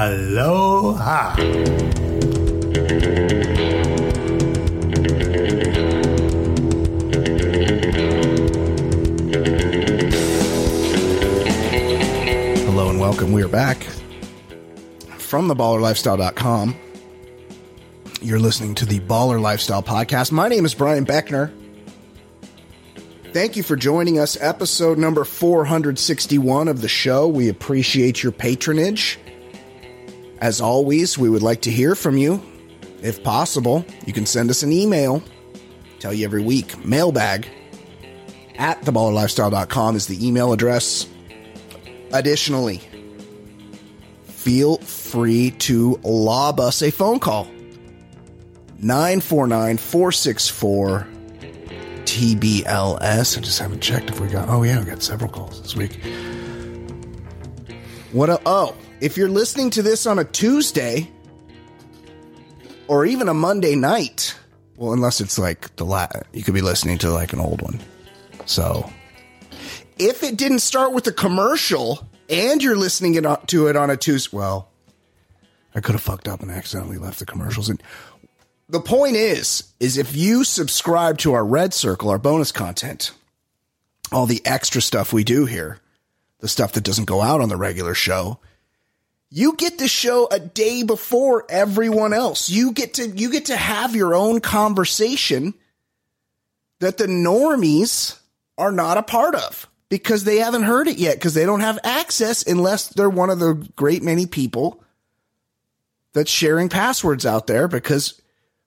Aloha. Hello and welcome. We are back from the ballerlifestyle.com. You're listening to the Baller Lifestyle Podcast. My name is Brian Beckner. Thank you for joining us, episode number 461 of the show. We appreciate your patronage. As always, we would like to hear from you. If possible, you can send us an email. Tell you every week. Mailbag at theballerlifestyle.com is the email address. Additionally, feel free to lob us a phone call. 949 464 TBLS. I just haven't checked if we got. Oh, yeah, we got several calls this week. What? A, oh, if you're listening to this on a Tuesday or even a Monday night, well, unless it's like the la- you could be listening to like an old one. So, if it didn't start with a commercial and you're listening to it on a Tuesday, well, I could have fucked up and accidentally left the commercials And The point is, is if you subscribe to our Red Circle, our bonus content, all the extra stuff we do here, the stuff that doesn't go out on the regular show, you get the show a day before everyone else. You get to you get to have your own conversation that the normies are not a part of because they haven't heard it yet because they don't have access unless they're one of the great many people that's sharing passwords out there because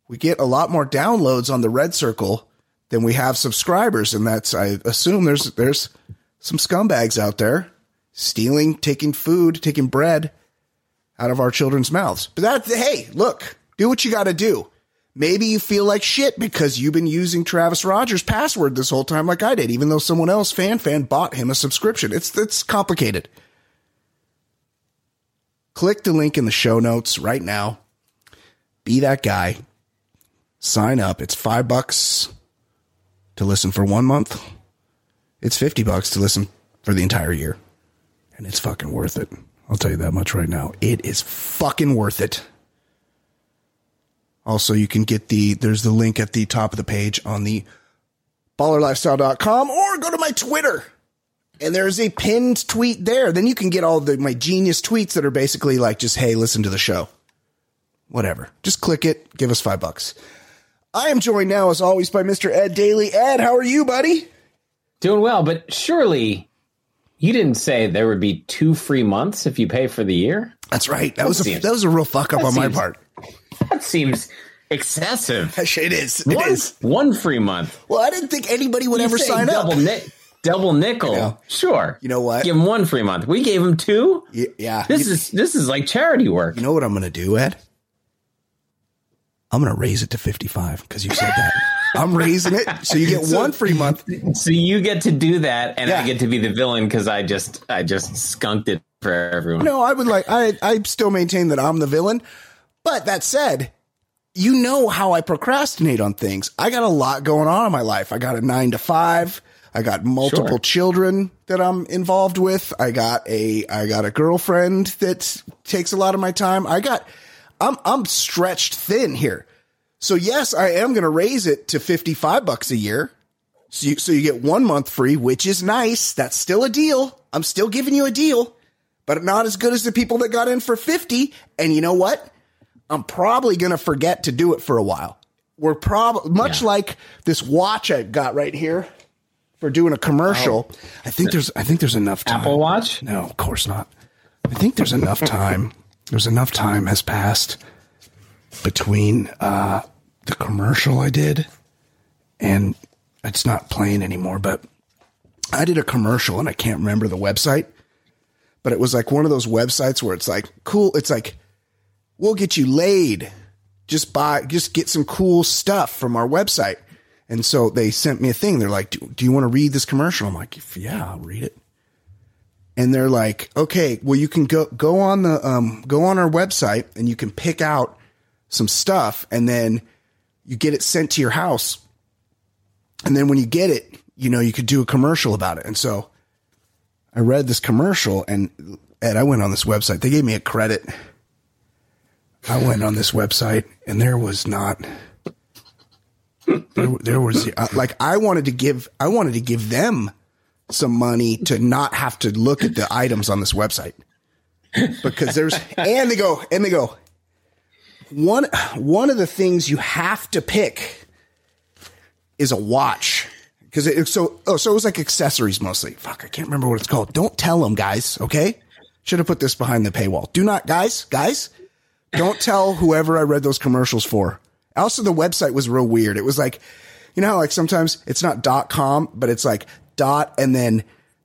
we get a lot more downloads on the red circle than we have subscribers and that's I assume there's there's some scumbags out there stealing, taking food, taking bread out of our children's mouths. But that hey, look, do what you got to do. Maybe you feel like shit because you've been using Travis Rogers' password this whole time like I did, even though someone else, fan fan, bought him a subscription. It's it's complicated. Click the link in the show notes right now. Be that guy. Sign up. It's five bucks to listen for one month. It's 50 bucks to listen for the entire year. And it's fucking worth it. I'll tell you that much right now. It is fucking worth it. Also, you can get the, there's the link at the top of the page on the ballerlifestyle.com or go to my Twitter. And there's a pinned tweet there. Then you can get all the my genius tweets that are basically like just, hey, listen to the show. Whatever. Just click it, give us five bucks. I am joined now, as always, by Mr. Ed Daly. Ed, how are you, buddy? Doing well, but surely you didn't say there would be two free months if you pay for the year. That's right. That, that was a that was a real fuck up on seems, my part. That seems excessive. It is. It one, is. one free month. Well, I didn't think anybody would you ever sign double up. Ni- double nickel. You know. Sure. You know what? Give him one free month. We gave him two. Y- yeah. This You- is this is like charity work. You know what I'm going to do, Ed? I'm going to raise it to 55 because you said that. I'm raising it so you get So- one free month. So you get to do that, and Yeah. I get to be the villain because I just I just skunked it for everyone. No, I would like. I I still maintain that I'm the villain. But that said, you know how I procrastinate on things. I got a lot going on in my life. I got a nine to five. I got multiple Sure. children that I'm involved with. I got a I got a girlfriend that takes a lot of my time. I got I'm I'm stretched thin here. So yes, I am going to raise it to 55 bucks a year. So you, so you get one month free, which is nice. That's still a deal. I'm still giving you a deal, but not as good as the people that got in for 50. And you know what? I'm probably going to forget to do it for a while. We're probably much Yeah. like this watch I've got right here for doing a commercial. I think there's I think there's enough time. Apple Watch. No, of course not. I think there's enough time. There's enough time has passed between uh, the commercial I did and it's not playing anymore, but I did a commercial and I can't remember the website, but it was like one of those websites where it's like cool. It's like we'll get you laid. Just buy, just get some cool stuff from our website. And so they sent me a thing. They're like, do, do you want to read this commercial? I'm like, yeah, I'll read it. And they're like, okay, well, you can go, go on the, um, go on our website and you can pick out some stuff and then you get it sent to your house. And then when you get it, you know, you could do a commercial about it. And so I read this commercial and Ed, I went on this website. They gave me a credit. I went on this website and there was not, there, there was uh, like, I wanted to give, I wanted to give them some money to not have to look at the items on this website because there's, and they go, and they go, one, one of the things you have to pick is a watch because it, so oh so it was like accessories mostly. Fuck, I can't remember what it's called. Don't tell them, guys. Okay, should have put this behind the paywall. Do not, guys, guys, don't tell whoever I read those commercials for. Also, the website was real weird. It was like, you know, how like sometimes it's not dot com, but it's like dot and then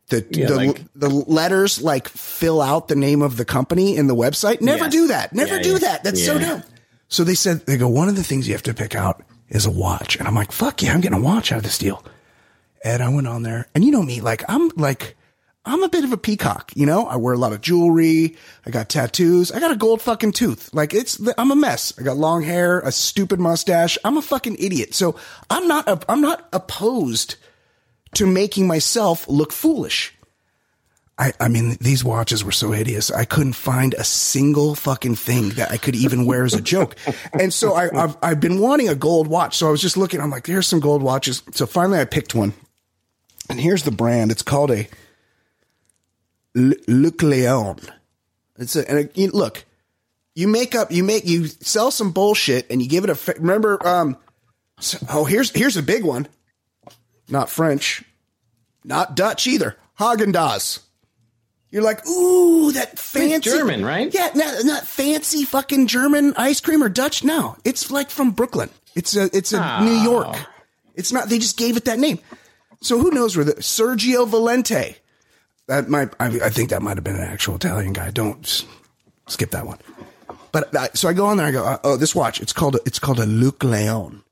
the Yeah, the, like- the letters like fill out the name of the company in the website. Never Yes. do that. Never Yeah, do yeah. that. That's so dumb. So they said they go. One of the things you have to pick out is a watch, and I'm like, fuck yeah, I'm getting a watch out of this deal. And I went on there, and you know me, like I'm like I'm a bit of a peacock, you know. I wear a lot of jewelry. I got tattoos. I got a gold fucking tooth. Like it's I'm a mess. I got long hair, a stupid mustache. I'm a fucking idiot. So I'm not I'm not opposed to making myself look foolish. I, I mean, these watches were so hideous. I couldn't find a single fucking thing that I could even wear as a joke. And so I, I've, I've been wanting a gold watch. So I was just looking, I'm like, here's some gold watches. So finally I picked one. And here's the brand. It's called a Luc Leon. It's a, and a, look, you make up, you make, you sell some bullshit and you give it a, remember, um, so- oh, here's, here's a big one. Not French, not Dutch either. Haagen Dazs. You're like, ooh, that fancy German, right? Yeah, not, not fancy fucking German ice cream or Dutch. No, it's like from Brooklyn. It's a, it's a New York. It's not. They just gave it that name. So who knows where the Sergio Valente? That might. I, I think that might have been an actual Italian guy. Don't skip that one. But I, so I go on there. I go, uh, oh, this watch. It's called. A, it's called a Luc Leon.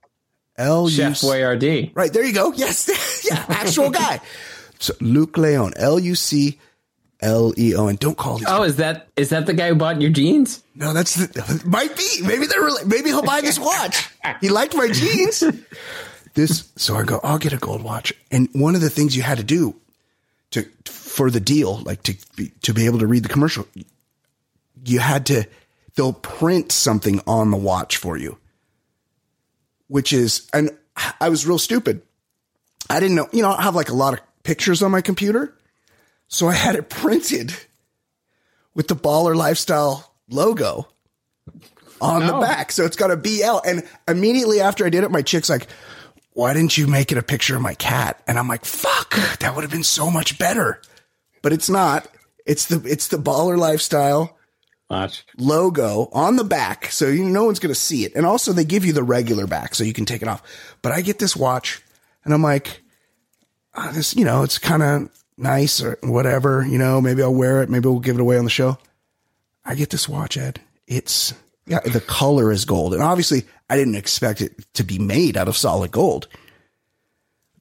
L U Chef Boyardee. Right there you go. Yes, yeah, actual guy. So Luc Leon, L U C L E O, and don't call these. Oh, is that is that the guy who bought your jeans? No, that's the, might be. Maybe they're really, maybe he'll buy this watch. He liked my jeans. This, so I go, I'll get a gold watch. And one of the things you had to do to for the deal, like to be, to be able to read the commercial, you had to they'll print something on the watch for you, which is and I was real stupid. I didn't know, you know, I have like a lot of pictures on my computer, so I had it printed with the baller lifestyle logo on the Oh. back. So it's got a BL. And immediately after I did it, my chick's like, why didn't you make it a picture of my cat? And I'm like, fuck, that would have been so much better. But it's not. It's the it's the baller lifestyle Watch. logo on the back, so you no one's gonna see it. And also they give you the regular back, so you can take it off. But I get this watch, and I'm like, ah, this, you know, it's kind of nice or whatever. You know, maybe I'll wear it. Maybe we'll give it away on the show. I get this watch, Ed. It's yeah, the color is gold, and obviously I didn't expect it to be made out of solid gold.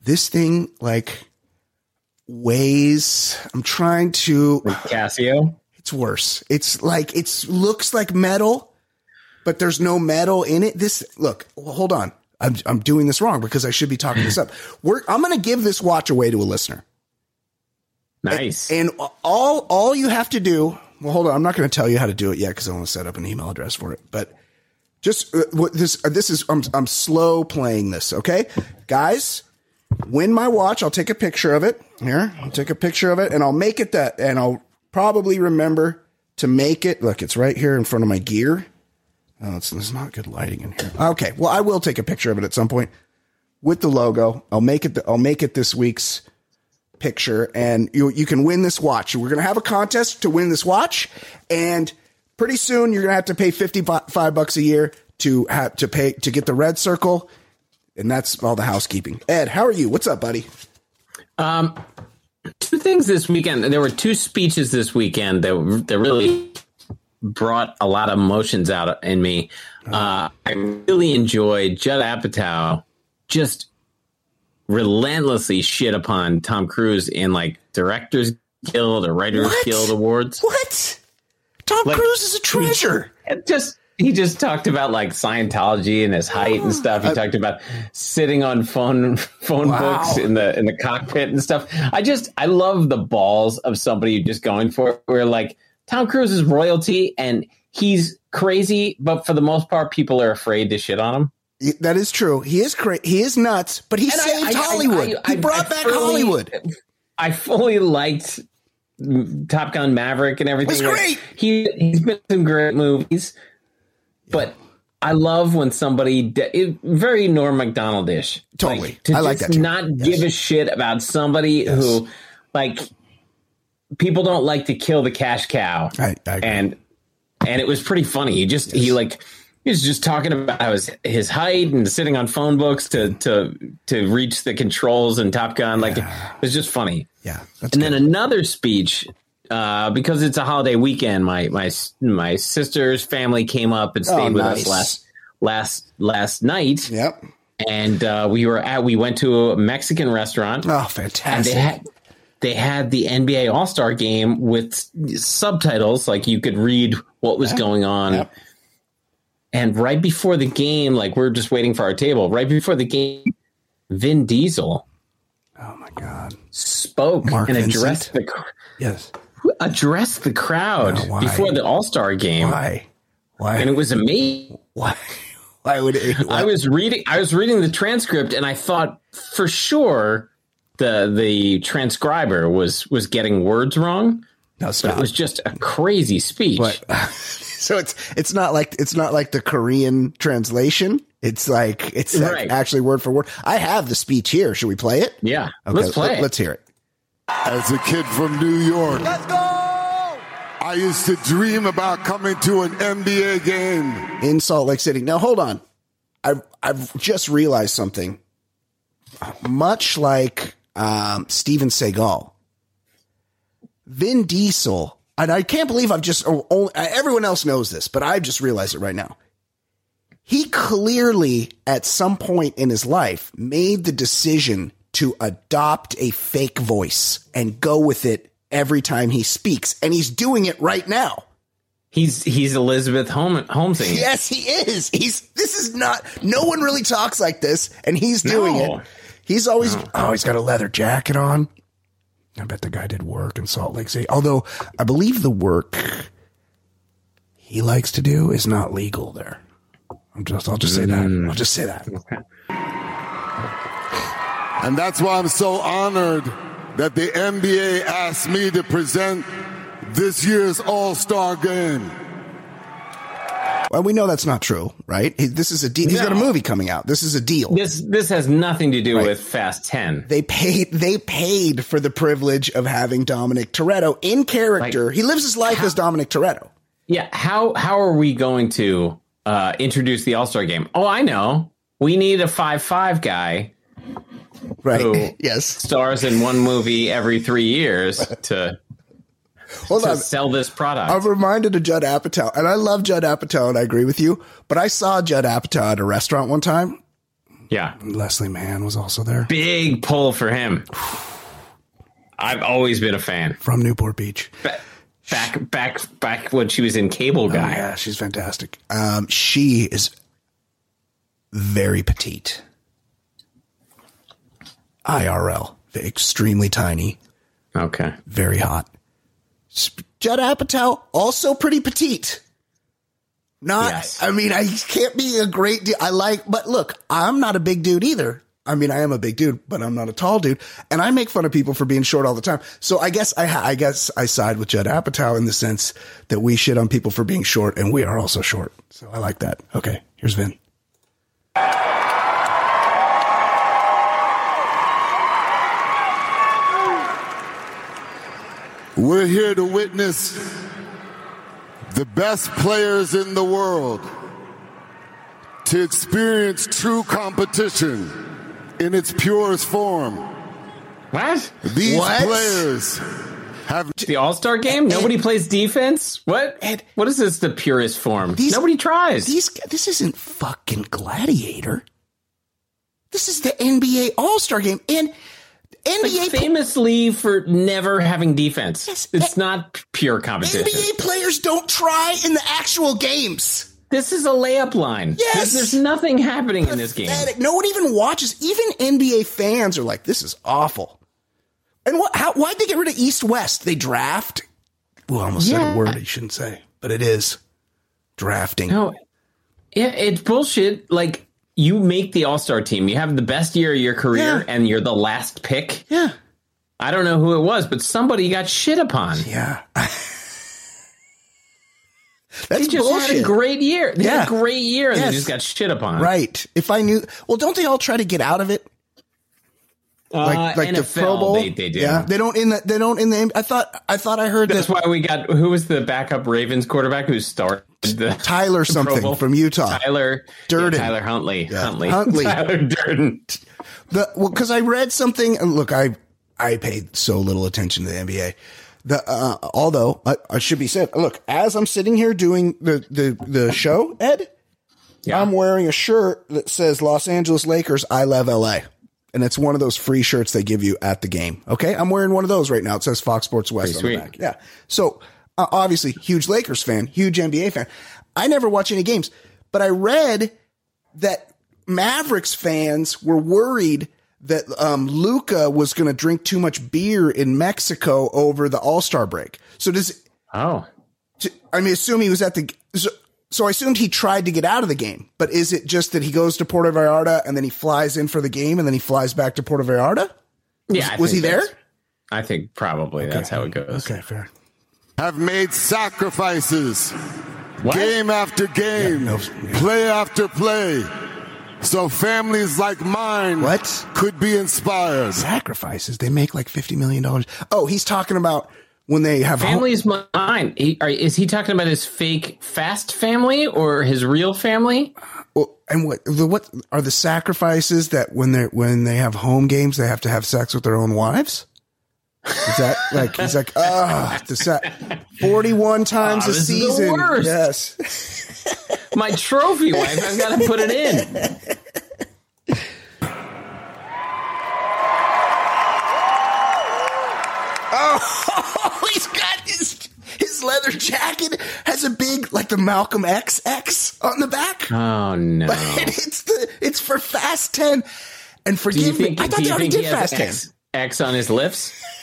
This thing like weighs. I'm trying to. Casio. It's worse. It's like it's looks like metal, but there's no metal in it. This look, well, hold on. I'm I'm doing this wrong because I should be talking this up. We're I'm going to give this watch away to a listener. Nice. And all all you have to do, well hold on, I'm not going to tell you how to do it yet cuz I want to set up an email address for it. But just uh, what this uh, this is I'm I'm slow playing this, okay? Guys, win my watch, I'll take a picture of it. Here, I'll take a picture of it and I'll make it that and I'll probably remember to make it. Look, it's right here in front of my gear. Oh, it's there's not good lighting in here. Okay, well I will take a picture of it at some point with the logo. I'll make it the, I'll make it this week's picture and you you can win this watch. We're going to have a contest to win this watch and pretty soon you're going to have to pay 55 bucks a year to have to pay to get the red circle and that's all the housekeeping. Ed, how are you? What's up, buddy? Um, two things this weekend. There were two speeches this weekend that that really brought a lot of emotions out in me. Uh, I really enjoyed Judd Apatow just relentlessly shit upon Tom Cruise in like Directors Guild or Writers What? Guild awards. What? Tom Like- Cruise is a treasure. Just he just talked about like Scientology and his height and stuff. He oh. talked about sitting on phone phone Wow. books in the in the cockpit and stuff. I just I love the balls of somebody just going for it. Where like Tom Cruise is royalty and he's crazy, but for the most part, people are afraid to shit on him. That is true. He is cra- He is nuts, but he And saved I- I- Hollywood. I- he brought back fully- Hollywood. I fully liked Top Gun Maverick and everything. It's Like, great. He he's been some great movies, but I love when somebody de- it, very Norm Macdonald ish. Totally. to I like just that too. Not Yes. give a shit about somebody who like people don't like to kill the cash cow. I- I and and it was pretty funny. He just he like he was just talking about his his height and sitting on phone books to to to reach the controls and Top Gun. Like it was just funny. Yeah, that's And good. then another speech uh, because it's a holiday weekend. My my my sister's family came up and stayed Oh, with nice. us last last last night, Yep. and uh, we were at we went to a Mexican restaurant, Oh, and fantastic. they had they had the NBA All Star game with subtitles, like you could read what was going on. Yep. And right before the game, like we're just waiting for our table. Right before the game, Vin Diesel oh my God. spoke Mark and Vincent? addressed the Yes. addressed the crowd before the All Star game, Why? Why? and it was amazing. why? Why would it? I was reading I was reading the transcript, and I thought for sure the the transcriber was was getting words wrong. No, But stop. it was just a crazy speech. But so it's it's not like it's not like the Korean translation. It's like it's like Right. actually word for word. I have the speech here. Should we play it? yeah, Okay, let's play. let- it. Let's hear it. As a kid from New York, let's go! I used to dream about coming to an NBA game. in Salt Lake City. Now hold on. I've I've just realized something. Much like um, Steven Seagal, Vin Diesel, and I can't believe I've just oh, oh, everyone else knows this, but I've just realized it right now. He clearly, at some point in his life, made the decision to adopt a fake voice and go with it every time he speaks, and he's doing it right now. He's he's Elizabeth Holmes. Holmesing. Yes, he is. He's this is not no one really talks like this, and he's doing No. it. He's always oh, he's got a leather jacket on. I bet the guy did work in Salt Lake City. Although I believe the work he likes to do is not legal there. I'm just I'll just say that. Mm. I'll just say that. And that's why I'm so honored that the NBA asked me to present this year's All Star game. Well, we know that's not true, right? He, this is a deal. He's got a movie coming out. This is a deal. This this has nothing to do Right. with Fast Ten. They paid. They paid for the privilege of having Dominic Toretto in character. Like, he lives his life as Dominic Toretto. Yeah, how how are we going to uh, introduce the All Star game? Oh, I know. We need a five five guy Right. Who- yes. stars in one movie every three years to Hold to on. sell this product. I'm reminded of Judd Apatow, and I love Judd Apatow, and I agree with you. But I saw Judd Apatow at a restaurant one time. yeah, Leslie Mann was also there big pull for him. I've always been a fan. from Newport Beach. Ba- Back back back when she was in Cable Oh, Guy. yeah, she's fantastic. Um, she is very petite. IRL, extremely tiny, Okay. very hot. Judd Apatow also pretty petite. Not, Yes. I mean, I can't be a great deal. I like, but look, I'm not a big dude either. I mean, I am a big dude, but I'm not a tall dude, and I make fun of people for being short all the time. So I guess I, I guess I side with Judd Apatow in the sense that we shit on people for being short, and we are also short. So I like that. Okay, here's Vin. We're here to witness the best players in the world to experience true competition in its purest form. What? These What? players have The All Star game? Nobody plays defense? What? Ed- what is this? The purest form? These- Nobody tries. These this isn't fucking Gladiator. This is the NBA All Star Game, and NBA like famously for never having defense. Yes. It's not pure competition. NBA players don't try in the actual games. This is a layup line. Yes. There's, there's nothing happening in this game. No one even watches. Even NBA fans are like, "This is awful." And what? How? Why'd they get rid of East West? They draft. Well, I almost said a word I shouldn't say, but it is drafting. No, yeah, it's bullshit. Like you make the All Star team, you have the best year of your career, Yeah. and you're the last pick. Yeah, I don't know who it was, but somebody got shit upon. yeah. They That's just bullshit. had a great year. They Yeah. had a great year, and Yes. they just got shit upon. right. If I knew, well, don't they all try to get out of it? Like, Uh, like the NFL, Pro Bowl. They, they do. Yeah, they don't in the. They don't in the. I thought. I thought I heard That's that why we got who was the backup Ravens quarterback who started the Tyler Pro Bowl? something from Utah. Tyler Durden. yeah, Tyler Huntley. Huntley. Huntley. Tyler Durden. The well, because I read something. And look, I I paid so little attention to the NBA. The uh, although I, I should be said, look, as I'm sitting here doing the the the show, Ed, Yeah. I'm wearing a shirt that says Los Angeles Lakers. I love LA, and it's one of those free shirts they give you at the game. Okay, I'm wearing one of those right now. It says Fox Sports West Pretty on the back. Yeah, so uh, obviously huge Lakers fan, huge NBA fan. I never watch any games, but I read that Mavericks fans were worried that um, Luka was going to drink too much beer in Mexico over the All Star break. So does Oh. I mean, assume he was at the so, so I assumed he tried to get out of the game, but is it just that he goes to Puerto Vallarta and then he flies in for the game and then he flies back to Puerto Vallarta? Yeah. I was he there? I think probably that's how it goes. Okay, fair. have made sacrifices What? game after game, no- play after play, so families like mine What? could be inspired. Sacrifices. They make like fifty million dollars. Oh, he's talking about when they have Family's mine. He, are, is he talking about his fake fast family or his real family? Well, and what the what are the sacrifices that when they when they have home games they have to have sex with their own wives? Is that like he's like ah the sa- forty one times Ah, a this is the season? Yes, My trophy wife. I've got to put it in. jacket has a big like the Malcolm X X on the back, Oh no. and it's the it's for Fast Ten. And Do forgive you think? me, I thought they you already did has Fast Ten. X, X on his lips?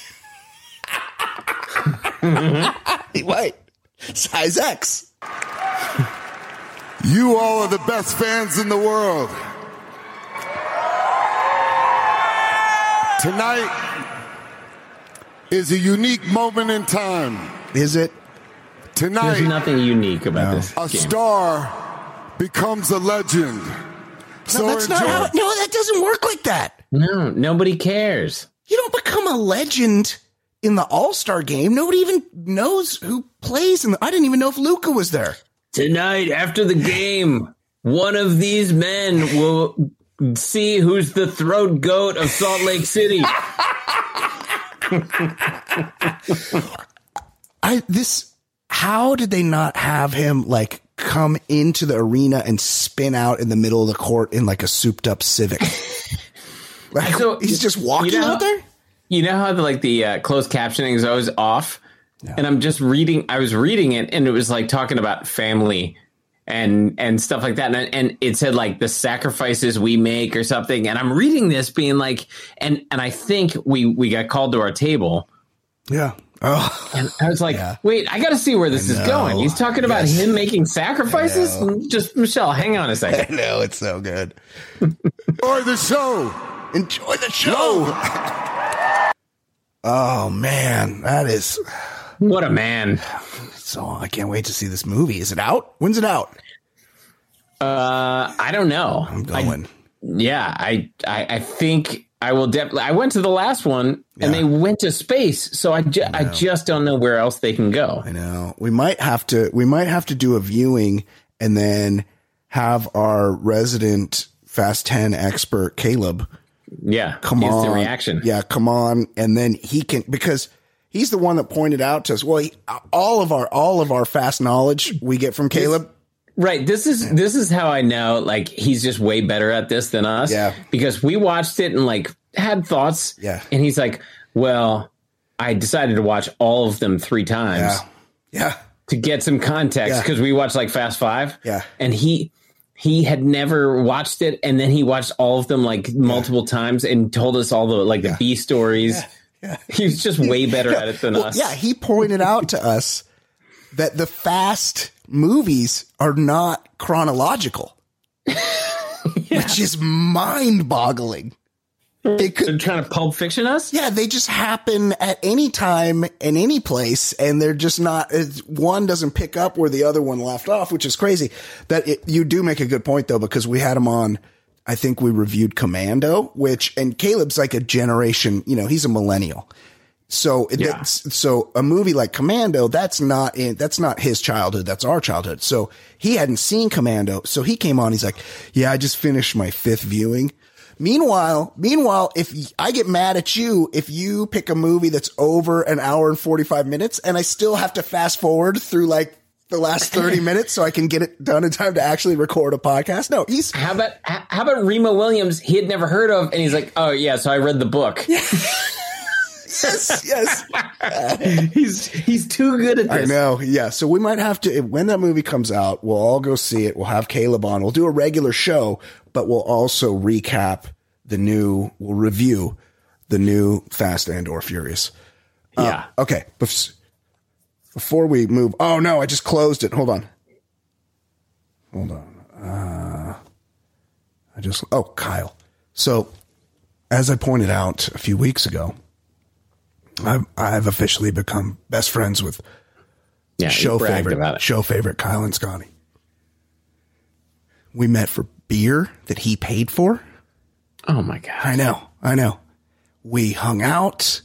He might size X. You all are the best fans in the world. Tonight is a unique moment in time. Is it? There's nothing unique about No. this a game. star becomes a legend. So No, that's not enjoy. how. No, that doesn't work like that. No, nobody cares. You don't become a legend in the All Star game. Nobody even knows who plays. In the, I didn't even know if Luka was there. Tonight, after the game, one of these men will see who's the throat goat of Salt Lake City. I this. How did they not have him like come into the arena and spin out in the middle of the court in like a souped up Civic? like So, he's just walking you know- out there. You know how the, like the uh, closed captioning is always off, and I'm just reading. I was reading it, and it was like talking about family and and stuff like that, and and it said like the sacrifices we make or something. And I'm reading this, being like, and and I think we we got called to our table. Yeah. Oh, And I was like, wait, I got to see where this is going. He's talking about Yes. him making sacrifices. Just Michelle, hang on a second. no, it's so good. Enjoy the show. Enjoy the show. oh man, that is What a man. so. I can't wait to see this movie. Is it out? When's it out? Uh, I don't know. I'm going. Yeah, I, I, I think I will definitely. I went to the last one, and they went to space, so I, ju- I just don't know where else they can go. I know. We might have to we might have to do a viewing and then have our resident Fast 10 expert Caleb Yeah. come on, reaction. yeah, come on, and then he can because he's the one that pointed out to us. Well, he, all of our all of our fast knowledge we get from Caleb. Right. This is this is how I know like he's just way better at this than us. Yeah. Because we watched it and like had thoughts. Yeah. And he's like, Well, I decided to watch all of them three times Yeah, yeah, to get some context Yeah. because we watched like Fast Five. Yeah. And he he had never watched it and then he watched all of them like multiple times and told us all the like the B stories. He was just way better at it than Well, us. yeah. He pointed out to us that the fast movies are not chronological, which is mind boggling. Hmm. They could They're trying to pulp fiction us? Yeah, they just happen at any time in any place, and they're just not. One doesn't pick up where the other one left off, which is crazy. That it, you do make a good point though, because we had him on. I think we reviewed Commando, which and Caleb's like a generation. You know, he's a millennial. So Yeah. that's so a movie like Commando, that's not in that's not his childhood, that's our childhood. So he hadn't seen Commando. So he came on, he's like, Yeah, I just finished my fifth viewing. Meanwhile, meanwhile, if I get mad at you if you pick a movie that's over an hour and 45 minutes and I still have to fast forward through like the last 30 minutes so I can get it done in time to actually record a podcast. No, he's How about h- how about Remo Williams? He had never heard of, and he's like, "Oh yeah, so I read the book." yes, yes. he's he's too good at this. I know. Yeah. So we might have to, when that movie comes out, we'll all go see it. We'll have Caleb on. We'll do a regular show, but we'll also recap the new, we'll review the new Fast and or Furious. Yeah, Okay. Before we move, oh no, I just closed it. Hold on. Hold on. Uh, I just, oh, Kyle. So as I pointed out a few weeks ago, I've, I've officially become best friends with yeah. show favorite, about it. show favorite Kyle and Scotty. We met for beer that he paid for. Oh my god! I know, I know. We hung out.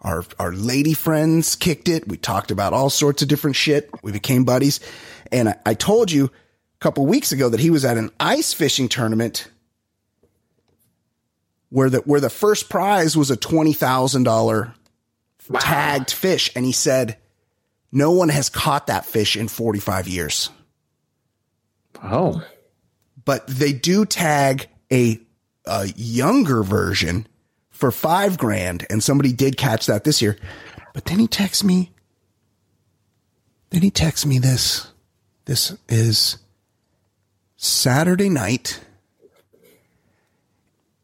Our our lady friends kicked it. We talked about all sorts of different shit. We became buddies. And I, I told you a couple weeks ago that he was at an ice fishing tournament where the where the first prize was a twenty thousand dollar tagged fish, and he said no one has caught that fish in forty five years. Oh, but they do tag a, a younger version for five grand, and somebody did catch that this year. But then he texts me. Then he texts me this. This is Saturday night,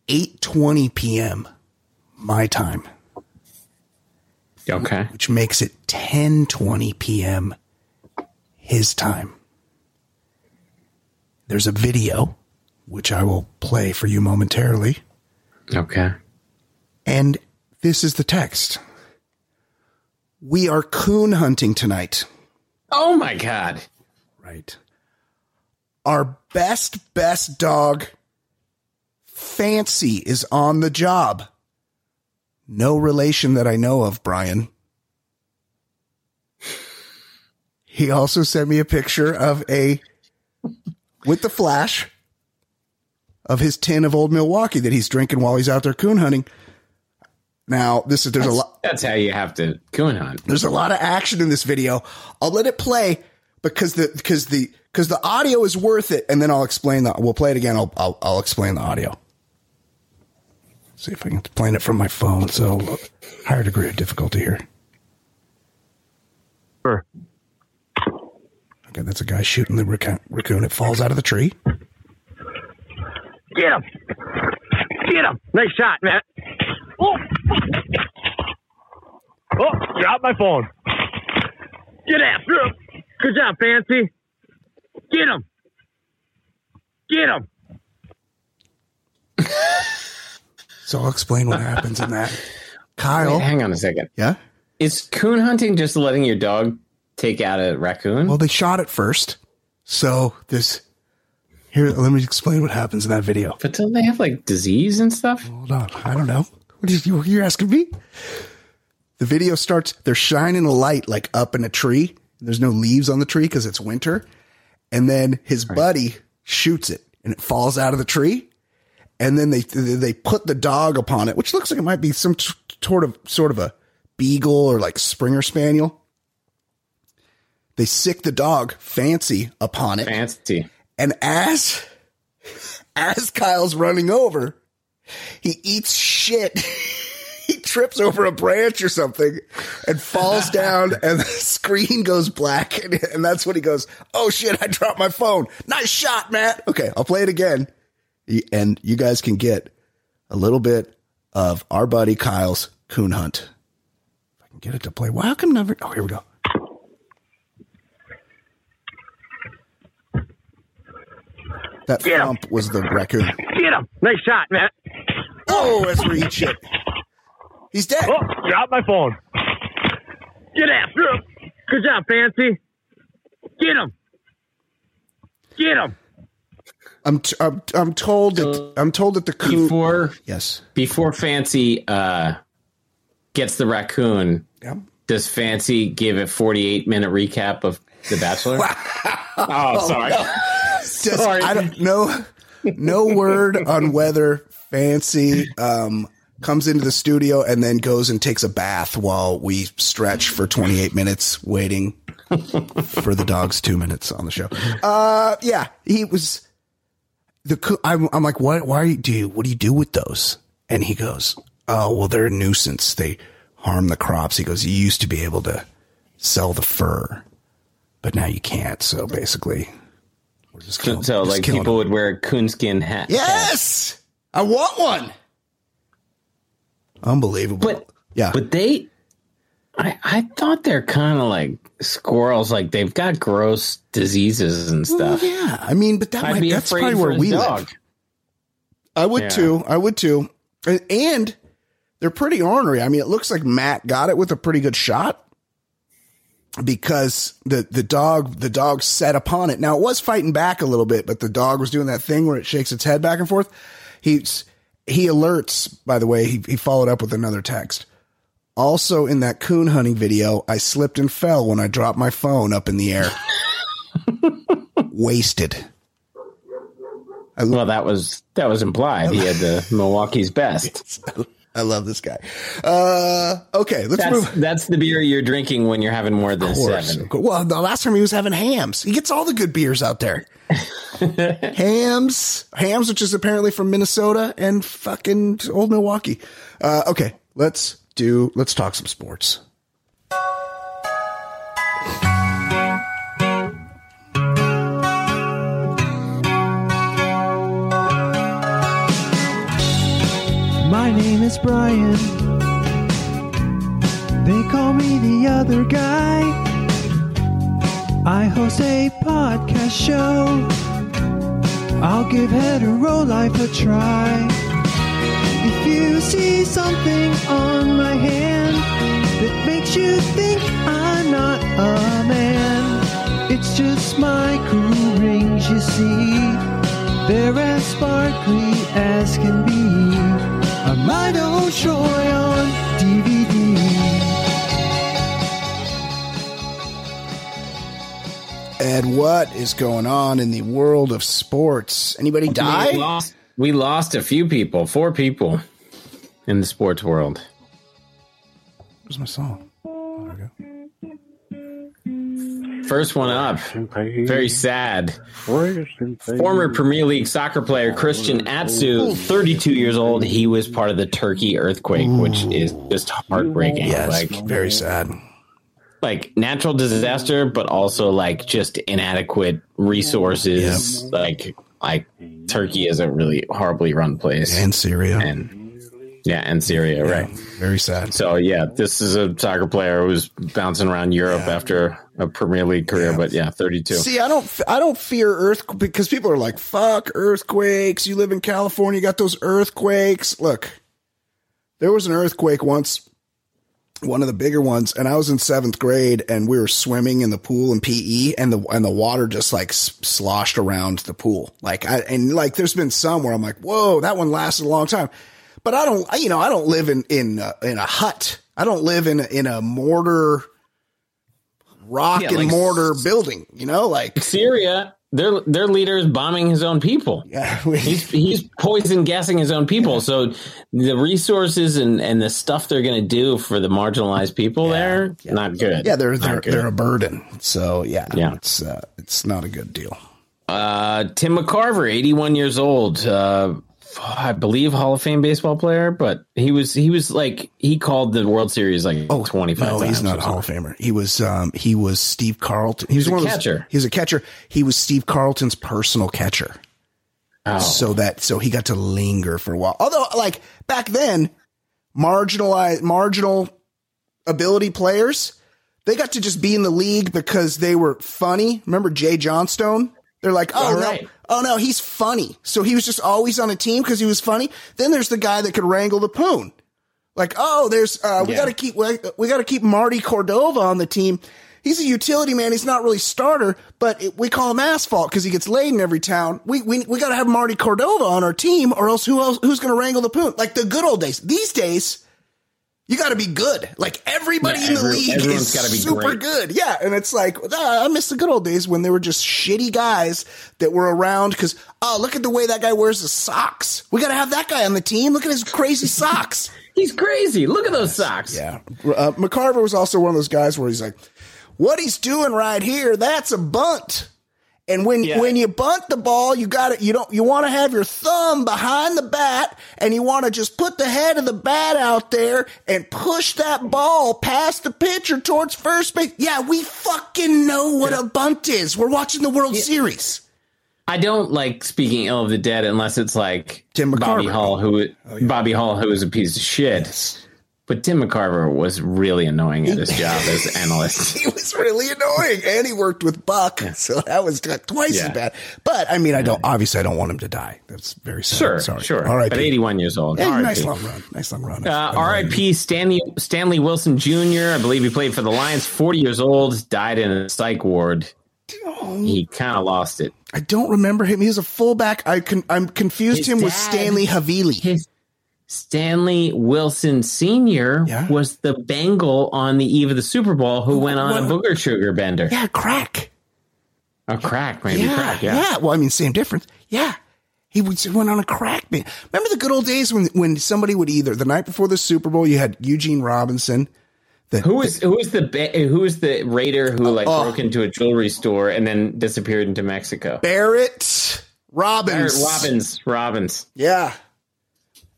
eight twenty p.m. my time, okay. which makes it ten twenty p.m. his time. There's a video, which I will play for you momentarily. Okay. And this is the text. We are coon hunting tonight. Oh my god! Right. Our best, best dog, Fancy, is on the job. No relation that I know of, Brian. He also sent me a picture of a, with the flash, of his tin of old Milwaukee that he's drinking while he's out there coon hunting. Now, this is, there's a lot. That's how you have to coon hunt. There's a lot of action in this video. I'll let it play because the because the because the audio is worth it, and then I'll explain the. We'll play it again. I'll I'll, I'll explain the audio. See if I can play it from my phone. So higher degree of difficulty here. Sure. Okay, that's a guy shooting the raccoon. raccoon. It falls out of the tree. Get him. Get him. Nice shot, man. Oh, oh drop my phone. Get after him. Good job, Fancy. Get him. Get him. So I'll explain what happens in that. Kyle, Wait, hang on a second. yeah. Is coon hunting just letting your dog take out a raccoon? Well, they shot it first. So this here. Let me explain what happens in that video. but don't they have like disease and stuff? Hold on. I don't know. What is you? You're asking me? The video starts. They're shining a light like up in a tree. There's no leaves on the tree because it's winter. And then his buddy shoots it, and it falls out of the tree. And then they they put the dog upon it, which looks like it might be some t- sort of sort of a beagle or like Springer Spaniel. They sick the dog fancy upon it, Fancy. and as as Kyle's running over, he eats shit. he trips over a branch or something and falls down, and the screen goes black, and, and that's when he goes, "Oh shit! I dropped my phone. Nice shot, Matt." Okay, I'll play it again, and you guys can get a little bit of our buddy Kyle's coon hunt. If I can get it to play. Well, how come never? Oh, here we go. That Get thump was the raccoon. Get him. Nice shot, Matt. Oh, that's where he shit. He's dead. Oh, drop my phone. Get after him. Good job, Fancy. Get him. Get him. I'm, t- I'm I'm told that I'm told that the coon. Before yes. before Fancy uh, gets the raccoon, Yeah. does Fancy give a 48 minute recap of The Bachelor? oh, sorry. Just, Sorry. I don't know. No word on whether Fancy um, comes into the studio and then goes and takes a bath while we stretch for 28 minutes waiting for the dog's two minutes on the show. Uh, yeah, he was the. I'm, I'm like, what? Why do you? What do you do with those? And he goes, Oh, well, they're a nuisance. They harm the crops. He goes, You used to be able to sell the fur, but now you can't. So basically, we're just killing, so, just like killing people them. would wear a coonskin hat. Yes, I want one. Unbelievable. But yeah, But they, I I thought they're kind of like squirrels. Like they've got gross diseases and Well, stuff. yeah. I mean, but that might, be that's probably where we dog. live. I would Yeah. too. I would too. And, and they're pretty ornery. I mean, it looks like Matt got it with a pretty good shot because the the dog the dog set upon it. Now it was fighting back a little bit, but the dog was doing that thing where it shakes its head back and forth. He's he alerts. By the way, he he followed up with another text. Also, in that coon hunting video, I slipped and fell when I dropped my phone up in the air. Wasted. Well, that was that was implied. He had the Milwaukee's best. I love this guy. Uh, okay, let's That's move. that's the beer you're drinking when you're having more than course, seven. Well, the last time he was having Hamm's. He gets all the good beers out there. Hamm's, Hamm's, which is apparently from Minnesota and fucking old Milwaukee. Uh, okay, let's do. Let's talk some sports. My name is Brian. They call me the other guy. I host a podcast show. I'll give hetero life a try. If you see something on my hand that makes you think I'm not a man, it's just my cool rings, you see. They're as sparkly as can be. A Mido Troy on DVD. Ed, what is going on in the world of sports? Anybody We die? lost, we lost a few people, four people in the sports world. Where's my song? Oh, there we go. First one up, very sad. Former Premier League soccer player Christian Atsu, 32 years old. He was part of the Turkey earthquake, which is just heartbreaking. Yes, Like, very sad. like natural disaster, but also like just inadequate resources. Like, like Turkey is a really horribly run place, And Syria. and yeah, and Syria, right? Very sad. So yeah, this is a soccer player who's bouncing around Europe after a Premier League career, but yeah, 32. See, I don't, I don't fear earth because people are like, "Fuck earthquakes." You live in California, you got those earthquakes. Look, there was an earthquake once, one of the bigger ones, and I was in seventh grade, and we were swimming in the pool in PE, and the and the water just like sloshed around the pool, like I and like there's been some where I'm like, "Whoa, that one lasted a long time," but I don't, you know, I don't live in in uh, in a hut. I don't live in a- in a mortar. Rock Yeah, and like- mortar building, you know, like Syria, their their leader is bombing his own people. Yeah, we- He's he's poison gassing his own people. So the resources and, and the stuff they're going to do for the marginalized people there, not good. yeah, they're they're they're a burden. So yeah, Yeah. it's uh, it's not a good deal. Uh, Tim McCarver, 81 years old. Uh, I believe Hall of Fame baseball player, but he was he was like he called the World Series like Oh, 25 no, he's not a Hall of. Famer. He was um he was Steve Carlton. He was a one of those- catcher. He was a catcher. He was Steve Carlton's personal catcher. Oh. So that so he got to linger for a while. Although like back then, marginalized marginal ability players, they got to just be in the league because they were funny. Remember Jay Johnstone? They're like, oh All no, oh no, he's funny. So he was just always on a team because he was funny. Then there's the guy that could wrangle the poon. Like, oh, there's uh, we Yeah. got to keep we, we got to keep Marty Cordova on the team. He's a utility man. He's not really starter, but it, we call him asphalt because he gets laid in every town. We we, we got to have Marty Cordova on our team, or else who else who's going to wrangle the poon? Like the good old days. These days, you got to be good. Like everybody Yeah, in the every- league is gotta be super great. good. Yeah, and it's like ah, I miss the good old days when they were just shitty guys that were around. Because oh, look at the way that guy wears his socks. We got to have that guy on the team. Look at his crazy socks. He's crazy. Look at those socks. Yeah. Uh, McCarver was also one of those guys where he's like, what he's doing right here, that's a bunt. And when Yeah. when you bunt the ball, you got to you don't you want to have your thumb behind the bat and you want to just put the head of the bat out there and push that ball past the pitcher towards first base. Yeah, we fucking know what a bunt is. We're watching the World Series. I don't like speaking ill of the dead unless it's like Tim Bobby Hull, who oh, Bobby Hull, who is a piece of shit. But Tim McCarver was really annoying at his job as analyst. He was really annoying, and he worked with Buck, so that was twice Yeah. as bad. But I mean, I don't obviously I don't want him to die. That's very sad. Sure, Sorry. sure. All right, But 81 years old. RIP. nice long run. Nice long run. Uh, R.I.P. Stanley Stanley Wilson Jr. I believe he played for the Lions. Forty years old, died in a psych ward. He kind of lost it. I don't remember him. He was a fullback. I con- I'm confused His him with Stanley Havili. His Stanley Wilson Sr. Yeah. was the Bengal on the eve of the Super Bowl who went on a booger sugar bender. Yeah, crack. A crack, maybe Yeah, crack. yeah, Yeah. Well, I mean, same difference. Yeah. He would- went on a crack ban. Remember the good old days when when somebody would either the night before the Super Bowl you had Eugene Robinson. The, Who was who was the ba- who was the raider who like Oh. broke into a jewelry store and then disappeared into Mexico? Barrett Robbins. Barrett Robbins. Robbins. Yeah.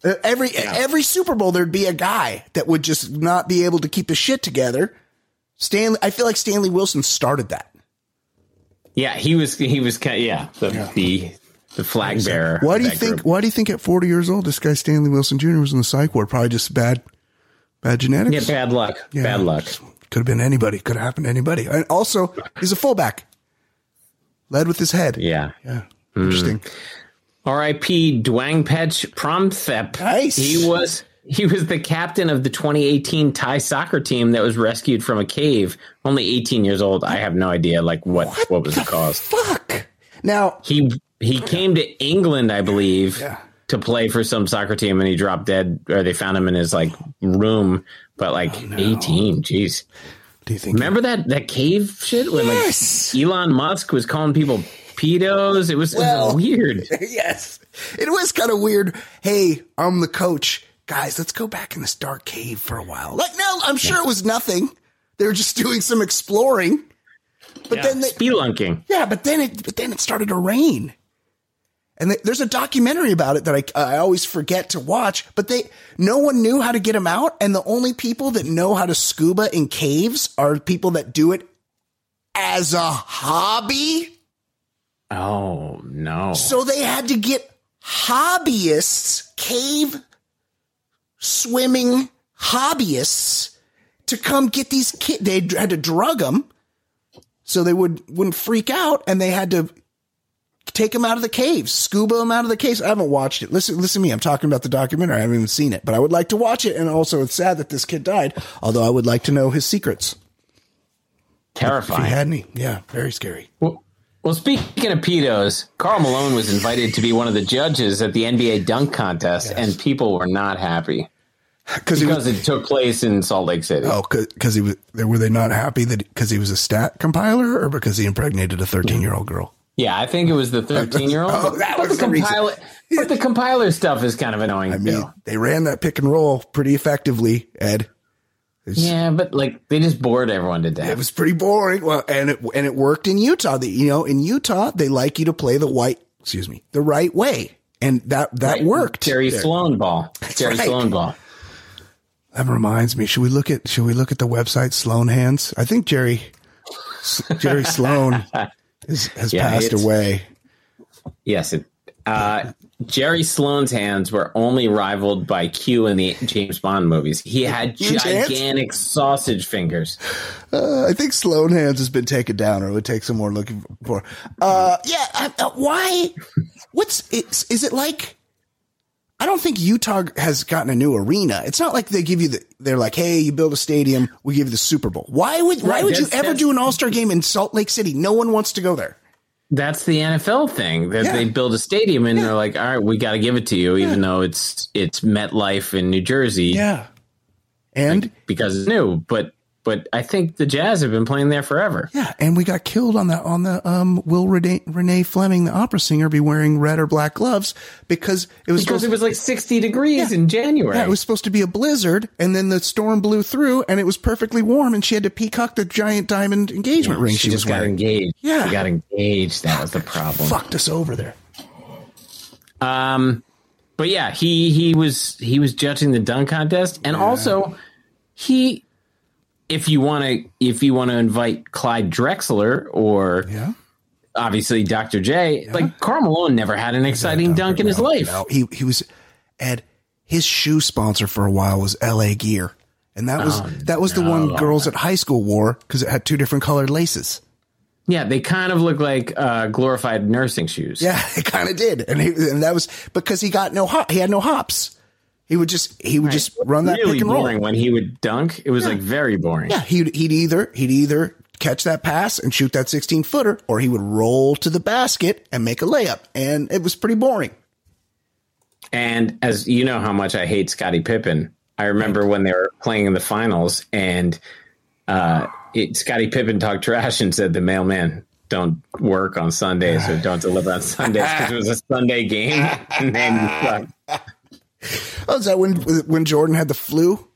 Every every Super Bowl there'd be a guy that would just not be able to keep his shit together. Stanley, I feel like Stanley Wilson started that. Yeah, he was he was yeah the the, the flag bearer. Why do you think? group. Why do you think at 40 years old this guy Stanley Wilson Jr. was in the psych ward? Probably just bad, bad genetics. Yeah, bad luck. Yeah. Bad luck. Could have been anybody. Could have happened to anybody. And also, he's a fullback. Led with his head. Yeah. Yeah. Interesting. Mm. R.I.P. Duangpetch Promthep. Nice. He was he was the captain of the 2018 Thai soccer team that was rescued from a cave. Only 18 years old. I have no idea like what what, was the cause. Fuck. Now, He he came to England, I believe, Yeah. to play for some soccer team, and he dropped dead. Or they found him in his like room. But like Oh, 18, jeez. do you think? Remember that that cave shit when Yes. like Elon Musk was calling people pedos? It was, it was weird. yes. It was kind of weird. Hey, I'm the coach. Guys, let's go back in this dark cave for a while. Like, no, I'm sure it was nothing. They were just doing some exploring. But Yeah, then they, spelunking. yeah, but then it, but then it started to rain. And th- there's a documentary about it that I, I always forget to watch, but they, no one knew how to get them out. And the only people that know how to scuba in caves are people that do it as a hobby. Oh no! So they had to get hobbyists, cave swimming hobbyists to come get these kids. They had to drug them so they would, wouldn't freak out and they had to take them out of the caves, scuba them out of the caves. I haven't watched it. Listen, listen to me. I'm talking about the documentary. I haven't even seen it, but I would like to watch it. And also it's sad that this kid died, although I would like to know his secrets. If he Terrifying. had any. Yeah. Very scary. well, well, speaking of pedos, Karl Malone was invited to be one of the judges at the NBA dunk contest, and people were not happy Cause was, it took place in Salt Lake City. Oh, because he was. Were they not happy that because he was a stat compiler, or because he impregnated a thirteen-year-old girl? Yeah, I think it was the 13 year old. Oh, that but, was the the reason. compiler, but the compiler stuff is kind of annoying I mean, too. they ran that pick and roll pretty effectively, Ed. It's- Yeah, but like they just bored everyone to death. It was pretty boring. Well, and it and it worked in Utah. The, you know, in Utah, they like you to play the white, excuse me, the right way, and that that Right. worked. Jerry there. Sloan ball. Jerry right. Sloan ball. That reminds me. Should we look at Should we look at the website Sloan Hands? I think Jerry Jerry Sloan is, has Yeah, passed away. Yes, it, uh, Jerry Sloan's hands were only rivaled by Q in the James Bond movies. He had hands? gigantic sausage fingers. Uh, I think Sloan Hands has been taken down, or it would take some more looking for. Uh, yeah. Uh, uh, why? What's it's, is it like? I don't think Utah has gotten a new arena. It's not like they give you the. They're like, hey, you build a stadium, we give you the Super Bowl. Why would Why Right, would you ever do an All Star game in Salt Lake City? No one wants to go there. That's the NFL thing. That Yeah. they build a stadium and they're like, "All right, we got to give it to you," even though it's it's MetLife in New Jersey Yeah. And because it's new. But but I think the Jazz have been playing there forever. yeah, and we got killed on the on the um. Will Renee, Renee Fleming, the opera singer, be wearing red or black gloves because it was Because it was like sixty degrees Yeah. in January. Yeah, it was supposed to be a blizzard, and then the storm blew through, and it was perfectly warm, and she had to peacock the giant diamond engagement ring she, she was wearing. engaged. Yeah. she got engaged. That was the problem. Fucked us over there. Um, but yeah, he he was he was judging the dunk contest, and also he, if you want to if you want to invite Clyde Drexler or Yeah, obviously Dr. J, like Karl Malone never had an exciting dunk in his life. no, he he was Ed. His shoe sponsor for a while was L.A. Gear, and that was that was the one girls at high school wore because it had two different colored laces. Yeah, they kind of look like uh, glorified nursing shoes. Yeah, it kind of did, and he, and that was because he got no hop. He had no hops. He would just he would just run that really pick and roll. boring when he would dunk. It was like very boring. Yeah, he'd he'd either he'd either catch that pass and shoot that 16 footer, or he would roll to the basket and make a layup, and it was pretty boring. And as you know how much I hate Scottie Pippen, I remember when they were playing in the finals and uh, it, Scottie Pippen talked trash and said the mailman don't work on Sundays or don't deliver on Sundays because it was a Sunday game. And then, uh, Oh, is that when when Jordan had the flu?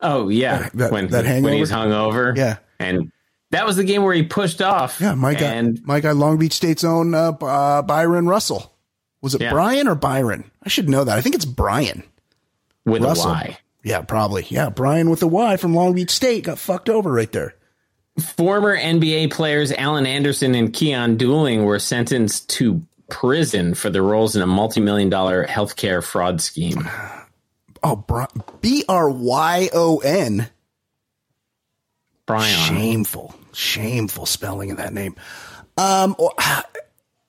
oh yeah, That- when that when he was hangover? hungover, Yeah. and that was the game where he pushed off. Yeah, my guy, and my guy, Long Beach State's own uh, uh, Byron Russell. Was it Yeah. Brian or Byron? I should know that. I think it's Brian. with Russell. a Y. Yeah, probably. Yeah, Brian with the Y from Long Beach State got fucked over right there. Former NBA players Alan Anderson and Keon Dooling were sentenced to prison for their roles in a multi-million dollar healthcare fraud scheme. Oh, B R Y O N. Brian. Shameful, shameful spelling of that name. Um, or- how,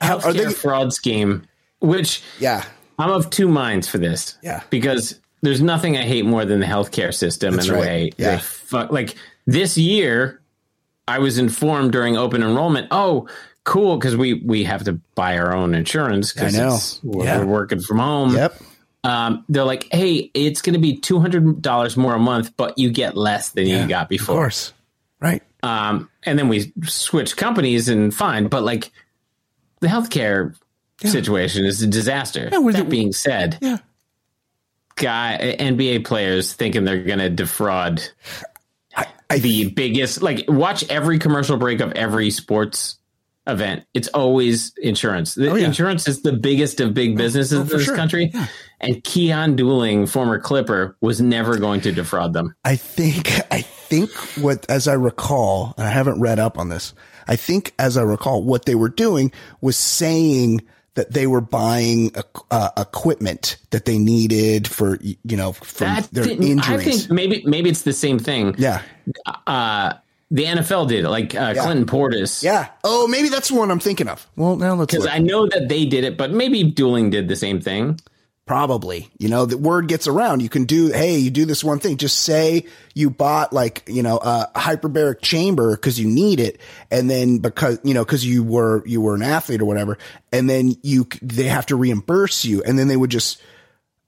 are healthcare they? fraud scheme, which Yeah, I'm of two minds for this. Yeah. Because there's nothing I hate more than the healthcare system That's and the right. way Yeah. they fuck. Like this year, I was informed during open enrollment. Oh, cool, because we we have to buy our own insurance because we're, Yeah. we're working from home. yep. Um, they're like, hey, it's going to be two hundred dollars more a month, but you get less than you got before. Of course, right? Um, and then we switch companies and fine, but like the healthcare situation is a disaster. we're that the- being said, Yeah. guy NBA players thinking they're going to defraud I, the biggest. Like, watch every commercial break of every sports event. It's always insurance. The Oh, yeah. Insurance is the biggest of big businesses oh, in for this sure. country. And Keon Dooling, former Clipper, was never going to defraud them. I think I think what as I recall, and I haven't read up on this. I think as I recall, what they were doing was saying that they were buying uh, equipment that they needed for you know for That their injuries. I think maybe maybe it's the same thing. yeah, uh, the NFL did, it, like uh, Clinton Portis. yeah. Oh, maybe that's the one I'm thinking of. Well, now let's Because look. I know that they did it, but maybe Dooling did the same thing. Probably, you know, the word gets around. You can do, hey, you do this one thing. Just say you bought like, you know, a hyperbaric chamber because you need it. And then because, you know, because you were, you were an athlete or whatever. And then you, they have to reimburse you. And then they would just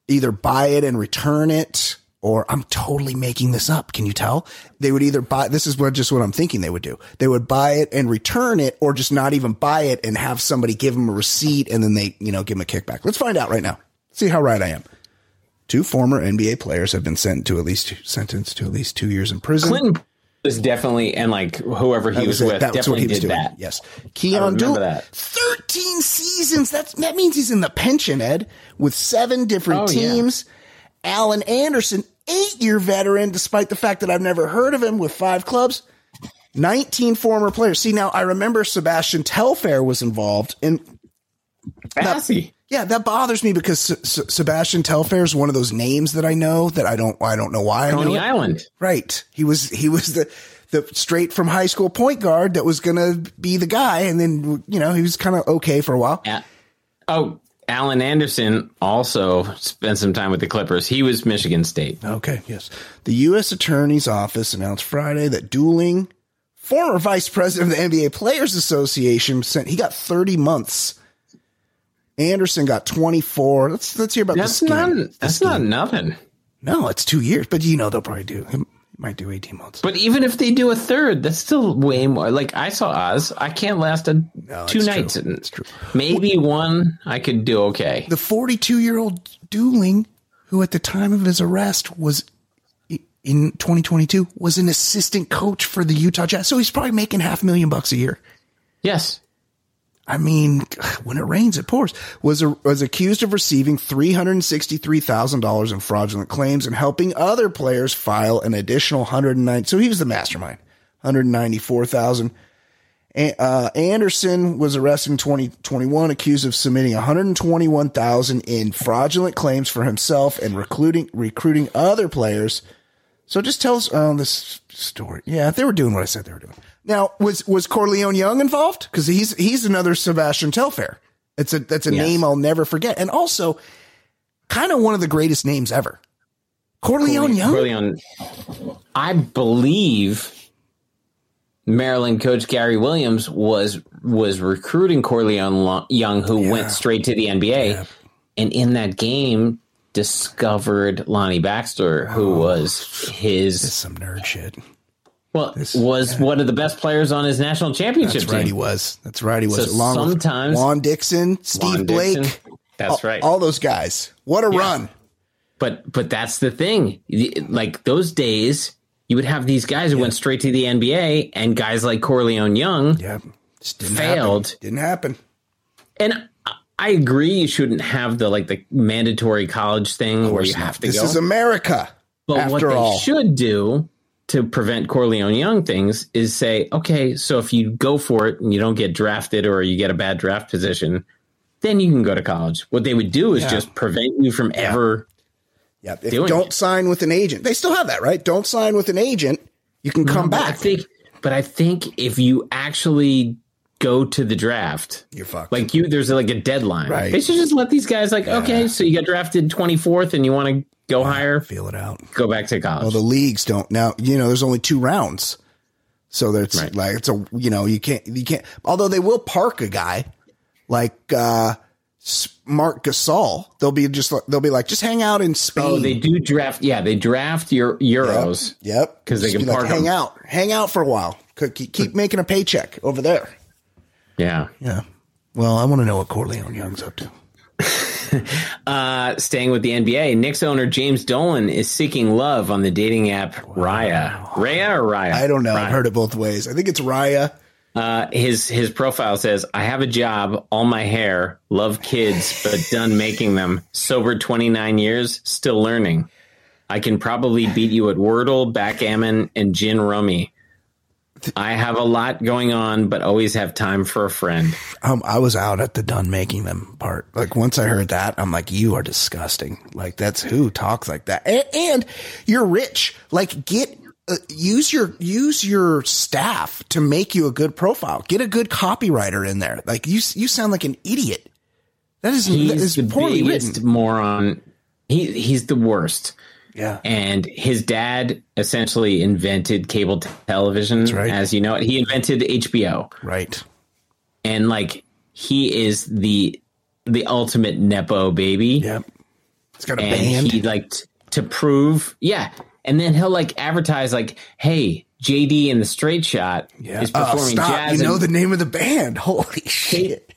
either buy it and return it or I'm totally making this up. Can you tell? They would either buy, this is what just what I'm thinking they would do. They would buy it and return it or just not even buy it and have somebody give them a receipt and then they, you know, give them a kickback. Let's find out right now. See how right I am. Two former NBA players have been sent to at least sentenced to at least two years in prison. Clinton was definitely, and like whoever he That was, it. with, That was what he was did doing. that. Yes. Keon that. 13 seasons. That's, that means he's in the pension, Ed, with seven different Oh, yeah. teams. Alan Anderson, eight year veteran, despite the fact that I've never heard of him with five clubs. 19 former players. See, now I remember Sebastian Telfair was involved in Assy. yeah, that bothers me because S- S- Sebastian Telfair is one of those names that I know that I don't I don't know why I know Coney it. Island. Right. He was he was the the straight from high school point guard that was going to be the guy and then you know, he was kind of okay for a while. Yeah. Oh, Alan Anderson also spent some time with the Clippers. He was Michigan State. Okay, yes. The US Attorney's Office announced Friday that Dooling, former vice president of the NBA Players Association, sent he got 30 months. Anderson got 24. Let's let's hear about That's not. That's not nothing. No, it's 2 years, but you know they'll probably do. Might do 18 months. But even if they do a third, that's still way more. Like I saw Oz, I can't last a No, two nights. true. It's true. Maybe one I could do okay. the 42 year old Dooling, who at the time of his arrest was in 2022 was an assistant coach for the Utah Jazz. So he's probably making half a million bucks a year. Yes. I mean, when it rains, it pours. Was a, was accused of receiving three hundred sixty three thousand dollars in fraudulent claims and helping other players file an additional hundred and nine. So he was the mastermind. Hundred ninety four thousand. Uh, Anderson was arrested in 2021, accused of submitting 121,000 in fraudulent claims for himself and recruiting recruiting other players. So just tell us um, this story. Yeah, they were doing what I said they were doing. Now, was was Korleone Young involved? Because he's he's another Sebastian Telfair. It's a that's a Yes. name I'll never forget, and also kind of one of the greatest names ever. Korleone Young. Korleone. I believe Maryland coach Gary Williams was was recruiting Korleone Young, who Yeah. went straight to the NBA, and in that game discovered Lonnie Baxter, who oh. was his some nerd shit. Well was one of the best players on his national championship That's right. He was. That's right. He was. So Along with sometimes- Juan Dixon, Steve Lon Blake. Dixon. That's all, right. All those guys. What a run. But but that's the thing. Like those days, you would have these guys who went straight to the NBA, and guys like Korleone Young. Yeah. Didn't Failed. Happen. Didn't happen. And I agree, you shouldn't have the like the mandatory college thing where you have to go this go. is America. but what they all. should do to prevent Korleone Young things is say, okay, so if you go for it and you don't get drafted or you get a bad draft position, then you can go to college. What they would do is just prevent you from ever. Yep. If doing don't it. sign with an agent. They still have that, right? Don't sign with an agent. You can come I back. think, but I think if you actually go to the draft, You're fucked. like you, there's like a deadline. Right. They should just let these guys like, okay, so you got drafted 24th and you want to go higher, feel it out. go back to college. Well, the leagues don't now. You know, there's only two rounds, so that's Right. like it's a you know you can't you can't. Although they will park a guy like uh Marc Gasol, they'll be just they'll be like just hang out in Spain. oh, they do draft. Yeah, they draft your euros. Yep, 'Cause they can be like, park hang out, hang out for a while. Could Keep, keep making a paycheck over there. Yeah. Yeah. Well, I want to know what Korleone Young's up to. Uh, staying with the NBA, Knicks owner James Dolan is seeking love on the dating app Raya. Raya or Raya? I don't know. Raya. I've heard it both ways. I think it's Raya. Uh, his his profile says, "I have a job, all my hair, love kids, but done making them. Sober 29 years, still learning. I can probably beat you at Wordle, backgammon, and gin rummy. I have a lot going on, but always have time for a friend. Um, I was out at the done making them part. Like once I heard that, I'm like, you are disgusting. Like that's who talks like that. And, and you're rich. Like get uh, use your use your staff to make you a good profile. Get a good copywriter in there. Like you you sound like an idiot. That is that He's is the poorly biggest written. moron. He he's the worst." Yeah. and his dad essentially invented cable television right. as you know it. He invented HBO, Right. and like he is the the ultimate nepo baby. Yep. It's got a and band. he like t- to prove, yeah. And then he'll like advertise like, "Hey, JD in the Straight Shot is Oh, performing stop. jazz." You know the name of the band. Holy shit.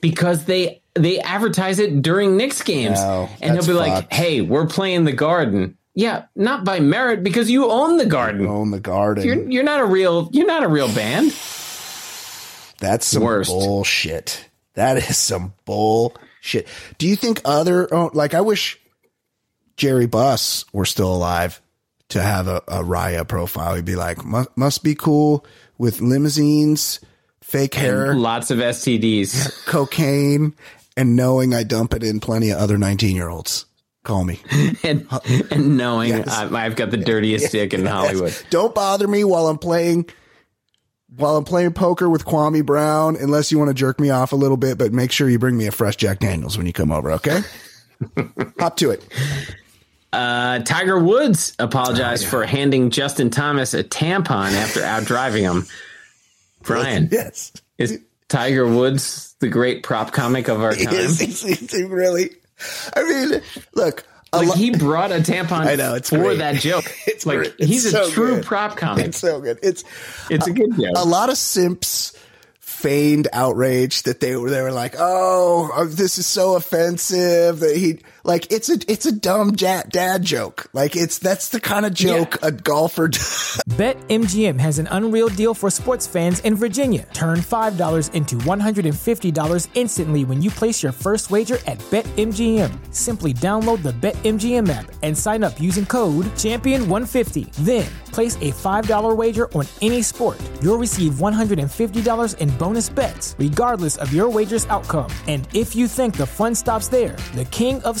because they they advertise it during Knicks games, No, and that's they'll be like, "Hey, we're playing the Garden." Yeah, not by merit because you own the Garden. Own the garden. You're you're not a real you're not a real band. That's some Worst. bullshit. That is some bullshit. Do you think other oh, like I wish Jerry Buss were still alive to have a, a Raya profile? He'd be like, must, must be cool with limousines, fake hair, Lots of STDs. cocaine, and knowing I dump it in plenty of other 19 year olds. Call me. and, and knowing Yes. I, I've got the dirtiest dick in Hollywood. Don't bother me while I'm playing while I'm playing poker with Kwame Brown, unless you want to jerk me off a little bit, but make sure you bring me a fresh Jack Daniels when you come over, okay? Hop to it. Uh, Tiger Woods apologized for handing Justin Thomas a tampon after out driving him. Brian, Yes. is Tiger Woods the great prop comic of our He time? is, he's, he's really I mean, look, Like lo- he brought a tampon I know, it's for great. that joke. It's like great. It's he's a so true good. prop comic. it's so good. It's It's a good joke. a lot of simps feigned outrage that they were they were like, "Oh, uh, this is so offensive that he like it's a it's a dumb ja- dad joke. Like it's that's the kind of joke a golfer does. BetMGM has an unreal deal for sports fans in Virginia. Turn $5 into $150 instantly when you place your first wager at BetMGM. Simply download the BetMGM app and sign up using code Champion150. Then place a $5 wager on any sport. You'll receive $150 in bonus bets, regardless of your wager's outcome. And if you think the fun stops there, the King of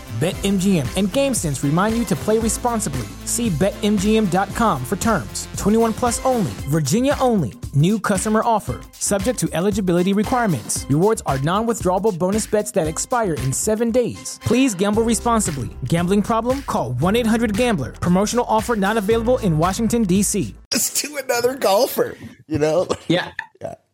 BetMGM and GameSense remind you to play responsibly. See BetMGM.com for terms. 21 plus only, Virginia only. New customer offer. Subject to eligibility requirements. Rewards are non withdrawable bonus bets that expire in seven days. Please gamble responsibly. Gambling problem? Call 1 800 Gambler. Promotional offer not available in Washington, D.C. to another golfer, you know? Yeah.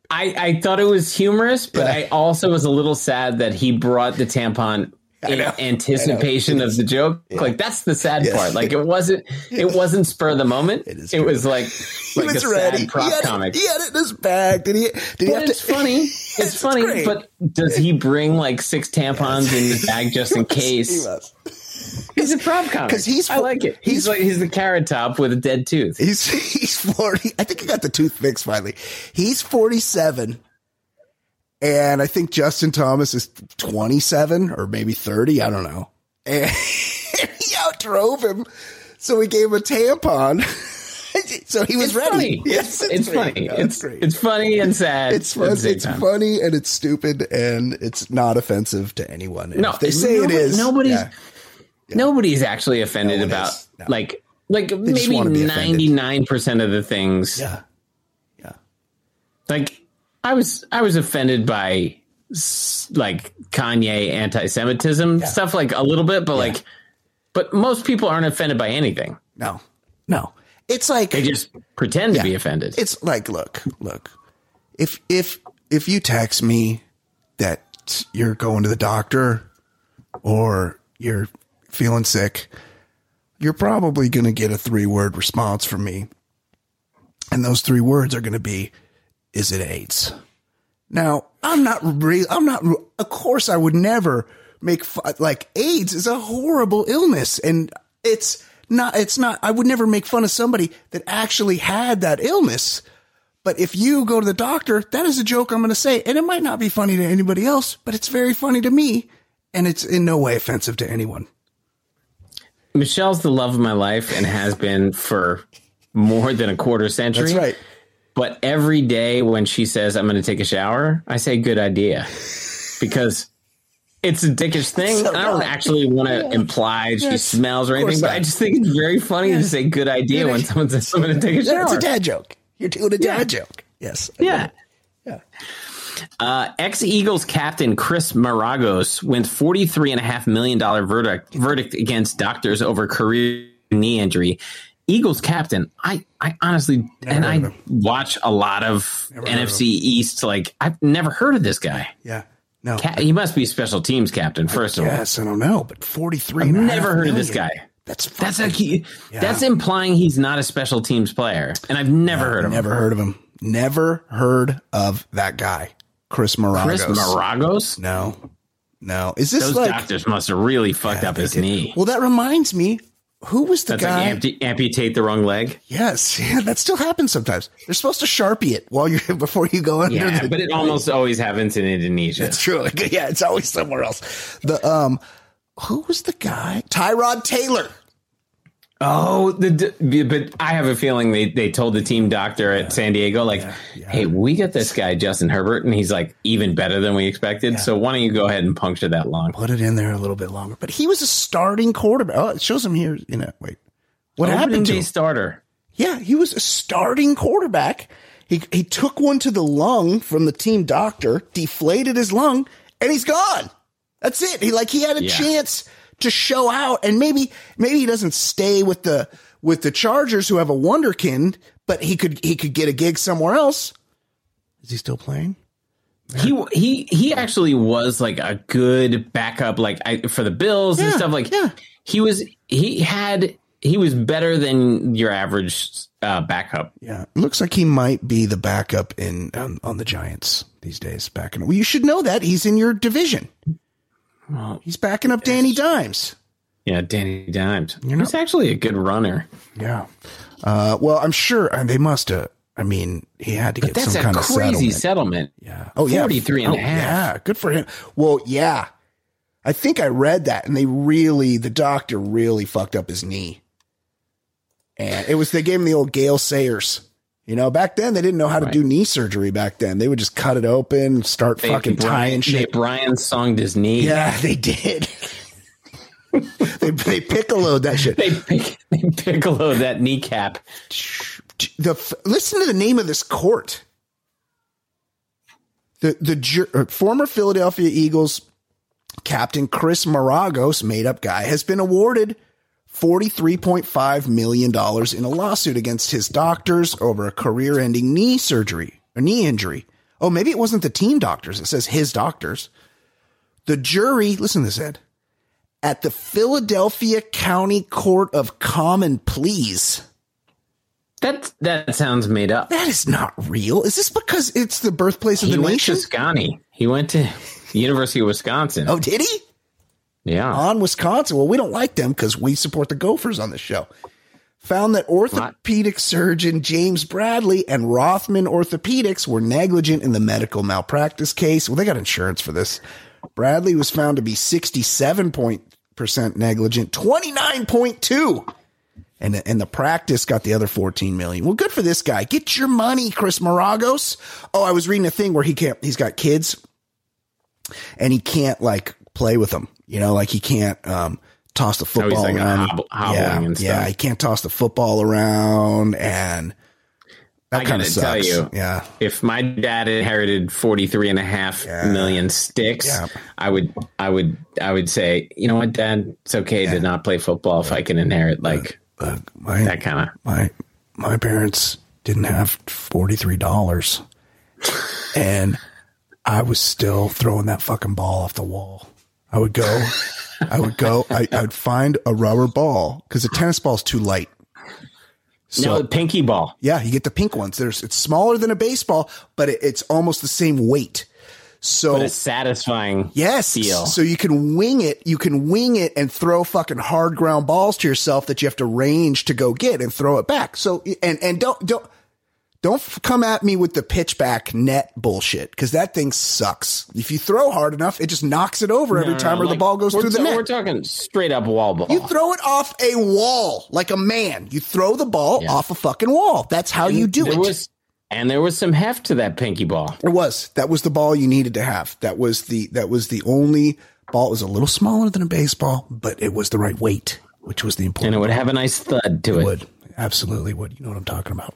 I, I thought it was humorous, but Yeah. I also was a little sad that he brought the tampon in anticipation of the joke. Like that's the sad Yes. part. Like it wasn't it wasn't spur of the moment. It, is true. was like He like was a ready. sad prop he, had comic. It, he had it in his bag. Did he? Did he But have it's to? funny. Yes, It's funny, but does he bring like six tampons in his bag just in He case? He's a prop comic. 'Cause he's- I like it. He's, he's- like he's the carrot top with a dead tooth. He's he's forty. I think he got the tooth fixed finally. He's forty seven, and I think Justin Thomas is twenty seven or maybe thirty. I don't know. And he outdrove him, so he gave him a tampon. so he was It's ready. funny. Yes, it's, great. funny. No, it's great. it's funny and sad. It's fun, it's time. funny and it's stupid and it's not offensive to anyone. And No, if they say nobody- it is. Nobody's yeah. nobody's actually offended No about. No. like like just maybe wanna be offended. ninety nine percent of the things. yeah, yeah. Like I was I was offended by like Kanye anti-Semitism stuff like a little bit, but like but most people aren't offended by anything. No, no. It's like They just pretend Yeah. to be offended. It's like, look, look. If if if you text me that you're going to the doctor or you're feeling sick, you're probably going to get a three word response from me, and those three words are going to be, "Is it AIDS?" Now, I'm not re- I'm not. Of course, I would never make fu- like AIDS is a horrible illness, and it's not. It's not. I would never make fun of somebody that actually had that illness. But if you go to the doctor, that is a joke I'm going to say, and it might not be funny to anybody else, but it's very funny to me, and it's in no way offensive to anyone. Michelle's the love of my life and has been for more than a quarter century. But every day when she says I'm going to take a shower, I say good idea because it's a dickish thing. So I don't actually want to imply she Yes, smells or anything, but not. I just think it's very funny to say good idea when someone says I'm going to take a shower. It's a dad joke. You're doing a dad Yeah. joke. Yes. Yeah. Yeah. Uh, Ex Eagles captain Chris Maragos wins $43.5 million verdict, verdict against doctors over career knee injury. Eagles captain, I, I honestly, and I watch a lot of NFC East. Like, I've never heard of this guy. Yeah. No. He must be special teams captain, first of all. Yes, I don't know, but 43 I've a never heard of this guy. That's That's fucking- a key, Yeah. that's implying he's not a special teams player, and I've never heard of Never him. Never heard of him. Never heard of that guy. Chris Maragos. Chris Maragos. No. No. Is this Those like doctors must have really fucked up his knee. Well, that reminds me. Who was the That's guy? like ampu- amputate the wrong leg. yes, yeah, that still happens sometimes. They're supposed to sharpie it while you're before you go under Yeah, the but it almost always happens in Indonesia. It's true. Yeah, it's always somewhere else. The um who was the guy? Tyrod Taylor. Oh, the but I have a feeling they, they told the team doctor at San Diego like, "Hey, we got this guy Justin Herbert, and he's like even better than we expected. So why don't you go ahead and puncture that lung?" Put it in there a little bit longer. But he was a starting quarterback. Oh, it shows him here. You know, wait. What Opening happened to him? starter? Yeah, he was a starting quarterback. He he took one to the lung from the team doctor, deflated his lung, and he's gone. That's it. He like he had a Yeah. chance to show out, and maybe maybe he doesn't stay with the with the Chargers who have a wonderkind, but he could he could get a gig somewhere else. Is he still playing? He he he actually was like a good backup, like I, for the Bills and stuff. Like yeah. he was he had he was better than your average uh, backup. Yeah, it looks like he might be the backup in um, on the Giants these days. Backing, well, you should know that he's in your division. He's backing up Danny Dimes. Yeah, Danny Dimes. He's actually a good runner. Yeah. Uh, well, I'm sure uh, they must have. I mean, he had to get That's some a kind of crazy settlement. settlement. yeah. Oh, yeah. 43 and a Oh, half. Yeah. Good for him. Well, yeah. I think I read that and they really, the doctor really fucked up his knee. And it was, they gave him the old Gale Sayers. You know, back then they didn't know how to do knee surgery back then. They would just cut it open, start They, fucking Brian, tying they shit. Brian songed his knee. Yeah, they did. they, they piccoloed that shit. They, pick, they piccolo that kneecap. the listen to the name of this court. The the jur- uh, former Philadelphia Eagles captain Chris Maragos, made up guy, has been awarded $43.5 million in a lawsuit against his doctors over a career ending knee surgery, a knee injury. Oh, maybe it wasn't the team doctors. It says his doctors. The jury, listen to this, Ed, at the Philadelphia County Court of Common Pleas. That that sounds made up. That is not real. Is this because it's the birthplace of He the went nation? to Scotty. He went to University of Wisconsin. Oh, did he? Yeah. On Wisconsin. Well, we don't like them because we support the Gophers on the show. Found that orthopedic surgeon James Bradley and Rothman Orthopedics were negligent in the medical malpractice case. Well, they got insurance for this. Bradley was found to be 67% negligent, 29.2 and and the practice got the other 14 million. Well, good for this guy. Get your money, Chris Maragos. Oh, I was reading a thing where he can't he's got kids and he can't like play with them. You know, like he can't um toss the Oh, football like around. hobbling yeah, and stuff. yeah, he can't toss the football around and that kind of tell sucks. you, Yeah. if my dad inherited 43 and a half million sticks, Yeah. I would, I would, I would say, you know what, dad, it's okay to not play football if I can inherit like my that kind of. my my parents didn't have forty three dollars, and I was still throwing that fucking ball off the wall. I would go, I would go, I, I would find a rubber ball because a tennis ball is too light. So no, the pinky ball. yeah, you get the pink ones. There's it's smaller than a baseball, but it, it's almost the same weight. So But a satisfying Yes. feel. So you can wing it. You can wing it and throw fucking hard ground balls to yourself that you have to range to go get and throw it back. So and and don't don't don't f- come at me with the pitchback net bullshit because that thing sucks. If you throw hard enough, it just knocks it over every time no, or the ball goes through the ta- net. We're talking straight up wall ball. you throw it off a wall like a man. You throw the ball Yeah. off a fucking wall. That's how you do it. was, and there was some heft to that pinky ball. It was. That was the ball you needed to have. That was the that was the only ball. It was a little smaller than a baseball, but it was the right weight, which was the important. And it would have a nice thud to It it. would absolutely would. You know what I'm talking about?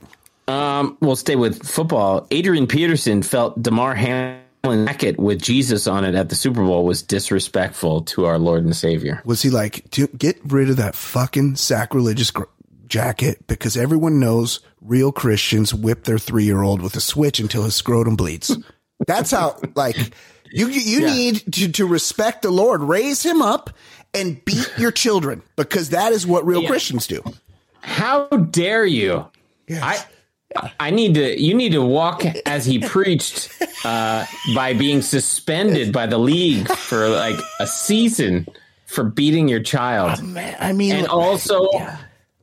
Um, we'll stay with football. Adrian Peterson felt Damar Hamlin jacket with Jesus on it at the Super Bowl was disrespectful to our Lord and Savior. Was he like, "Do- get rid of that fucking sacrilegious gr- jacket because everyone knows real Christians whip their three year old with a switch until his scrotum bleeds. That's how, like, you, you need to, to respect the Lord, raise him up and beat your children because that is what real Yeah. Christians do. How dare you? I I need to you need to walk as he preached uh, by being suspended by the league for like a season for beating your child. Man, I mean, and also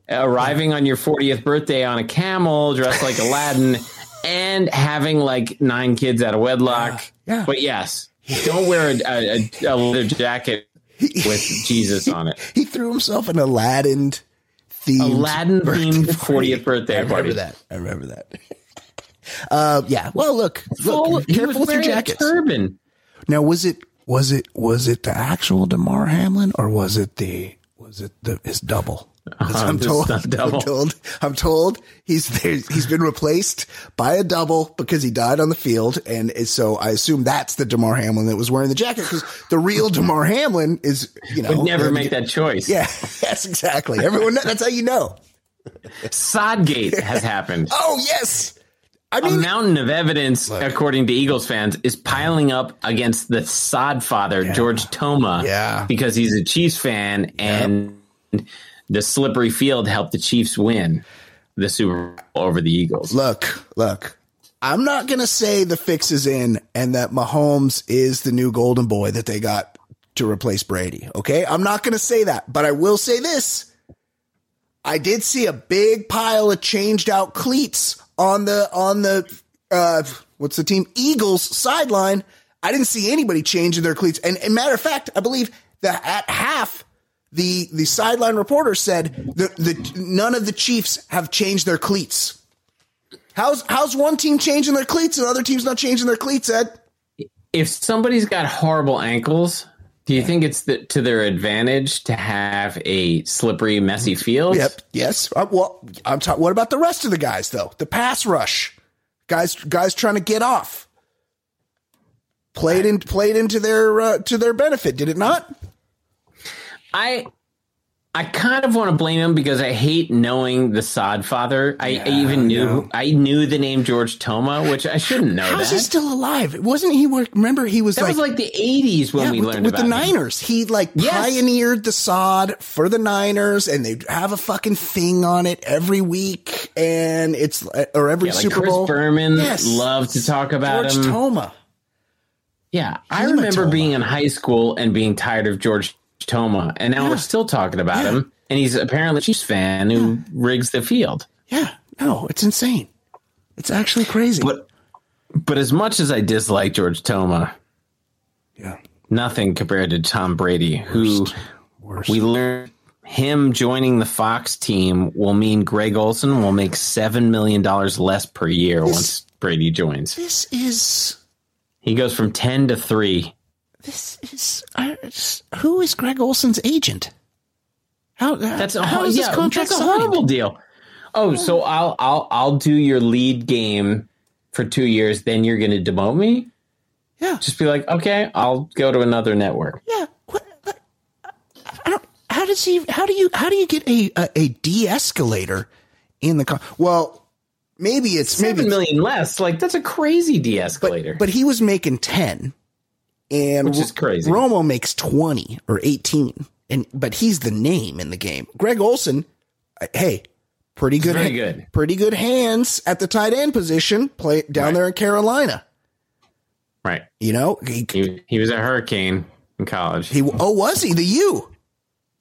arriving on your 40th birthday on a camel dressed like Aladdin and having like nine kids out of wedlock. Yeah. But yes, don't wear a, a, a leather jacket with Jesus on it. he threw himself in Aladdin themed Aladdin themed party. 40th birthday party. I remember that. I remember that. Uh, yeah. Well, look, look, he careful with your jackets. turban. Now, was it was it was it the actual Damar Hamlin or was it the was it the his double? I'm told. I'm told, I'm told he's he's been replaced by a double because he died on the field, and so I assume that's the Damar Hamlin that was wearing the jacket because the real Damar Hamlin is you know Would never uh, make that choice. Yeah, yes, exactly. Everyone, that's how you know. Sodgate has happened. Oh yes, I mean, a mountain of evidence, according to Eagles fans, is piling up against the sod father, George Toma, Yeah. because he's a Chiefs fan and the slippery field helped the Chiefs win the Super Bowl over the Eagles. Look, look. I'm not going to say the fix is in and that Mahomes is the new golden boy that they got to replace Brady. Okay. I'm not going to say that, but I will say this. I did see a big pile of changed out cleats on the, on the, uh, what's the team? Eagles sideline. I didn't see anybody changing their cleats. And, and matter of fact, I believe that at half, the, the sideline reporter said the, the, none of the Chiefs have changed their cleats. How's how's one team changing their cleats and other teams not changing their cleats, Ed? If somebody's got horrible ankles, do you think it's the, to their advantage to have a slippery, messy field? Yep. Yes. Uh, well, I'm talking. What about the rest of the guys though? The pass rush, guys, guys trying to get off. Played in played into their uh, to their benefit, did it not? I I kind of want to blame him because I hate knowing the sod father. I, I even knew I knew the name George Toma, which I shouldn't know How's he still alive? Wasn't he? Remember, he was that like was like the eighties when yeah, we with, learned with the him. Niners. He like Yes. pioneered the sod for the Niners, and they have a fucking thing on it every week, and it's uh, or every Yeah, like Super Chris Bowl. Berman Yes. loved to talk about George him. Toma. Yeah, I remember being in high school and being tired of George Toma, and now we're still talking about Yeah. him. And he's apparently a Chiefs fan who rigs the field. Yeah, no, it's insane. It's actually crazy. But but as much as I dislike George Toma, yeah, nothing compared to Tom Brady, who we learned him joining the Fox team will mean Greg Olsen will make seven million dollars less per year once Brady joins. this is He goes from ten to three. This is I, it's- who is Greg Olsen's agent? How uh, That's a how ho- is this contract that's a horrible deal. Oh, so oh. I'll I'll I'll do your lead game for two years, then you're going to demote me. Yeah, Just be like, okay, I'll go to another network. yeah. What, uh, don't. How does he? How do you? How do you get a a, a de-escalator in the? Con- well, maybe it's maybe Seven it's- million less, like that's a crazy de-escalator. But he was making 10 and Which is crazy. Romo makes 20 or 18 and but he's the name in the game. Greg Olsen uh, hey, pretty good very good. pretty good hands at the tight end position play down Right. there in Carolina. right. You know, he, He he was a hurricane in college. he oh was he the U?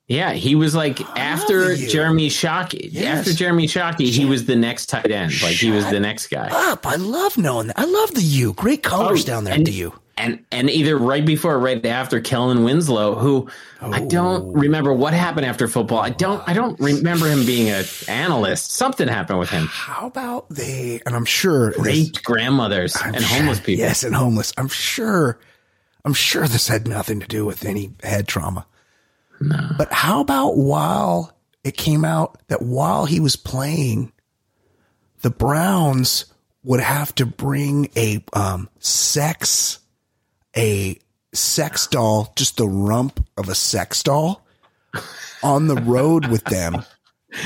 Yeah, he was like after. Jeremy Shockey. Yes. After Jeremy Shockey, he was the next tight end. Like he was the next guy. Up. I love knowing that. I love the U. Great colors oh, down there Oh, and, the U. And and either right before or right after Kellen Winslow, who I oh. don't remember what happened after football. I don't I don't remember him being an analyst. Something happened with him. How about they and I'm sure this- Great grandmothers and homeless people. Yes, and homeless. I'm sure. I'm sure this had nothing to do with any head trauma. No. But how about while it came out that while he was playing, the Browns would have to bring a um, sex a sex doll, just the rump of a sex doll on the road with them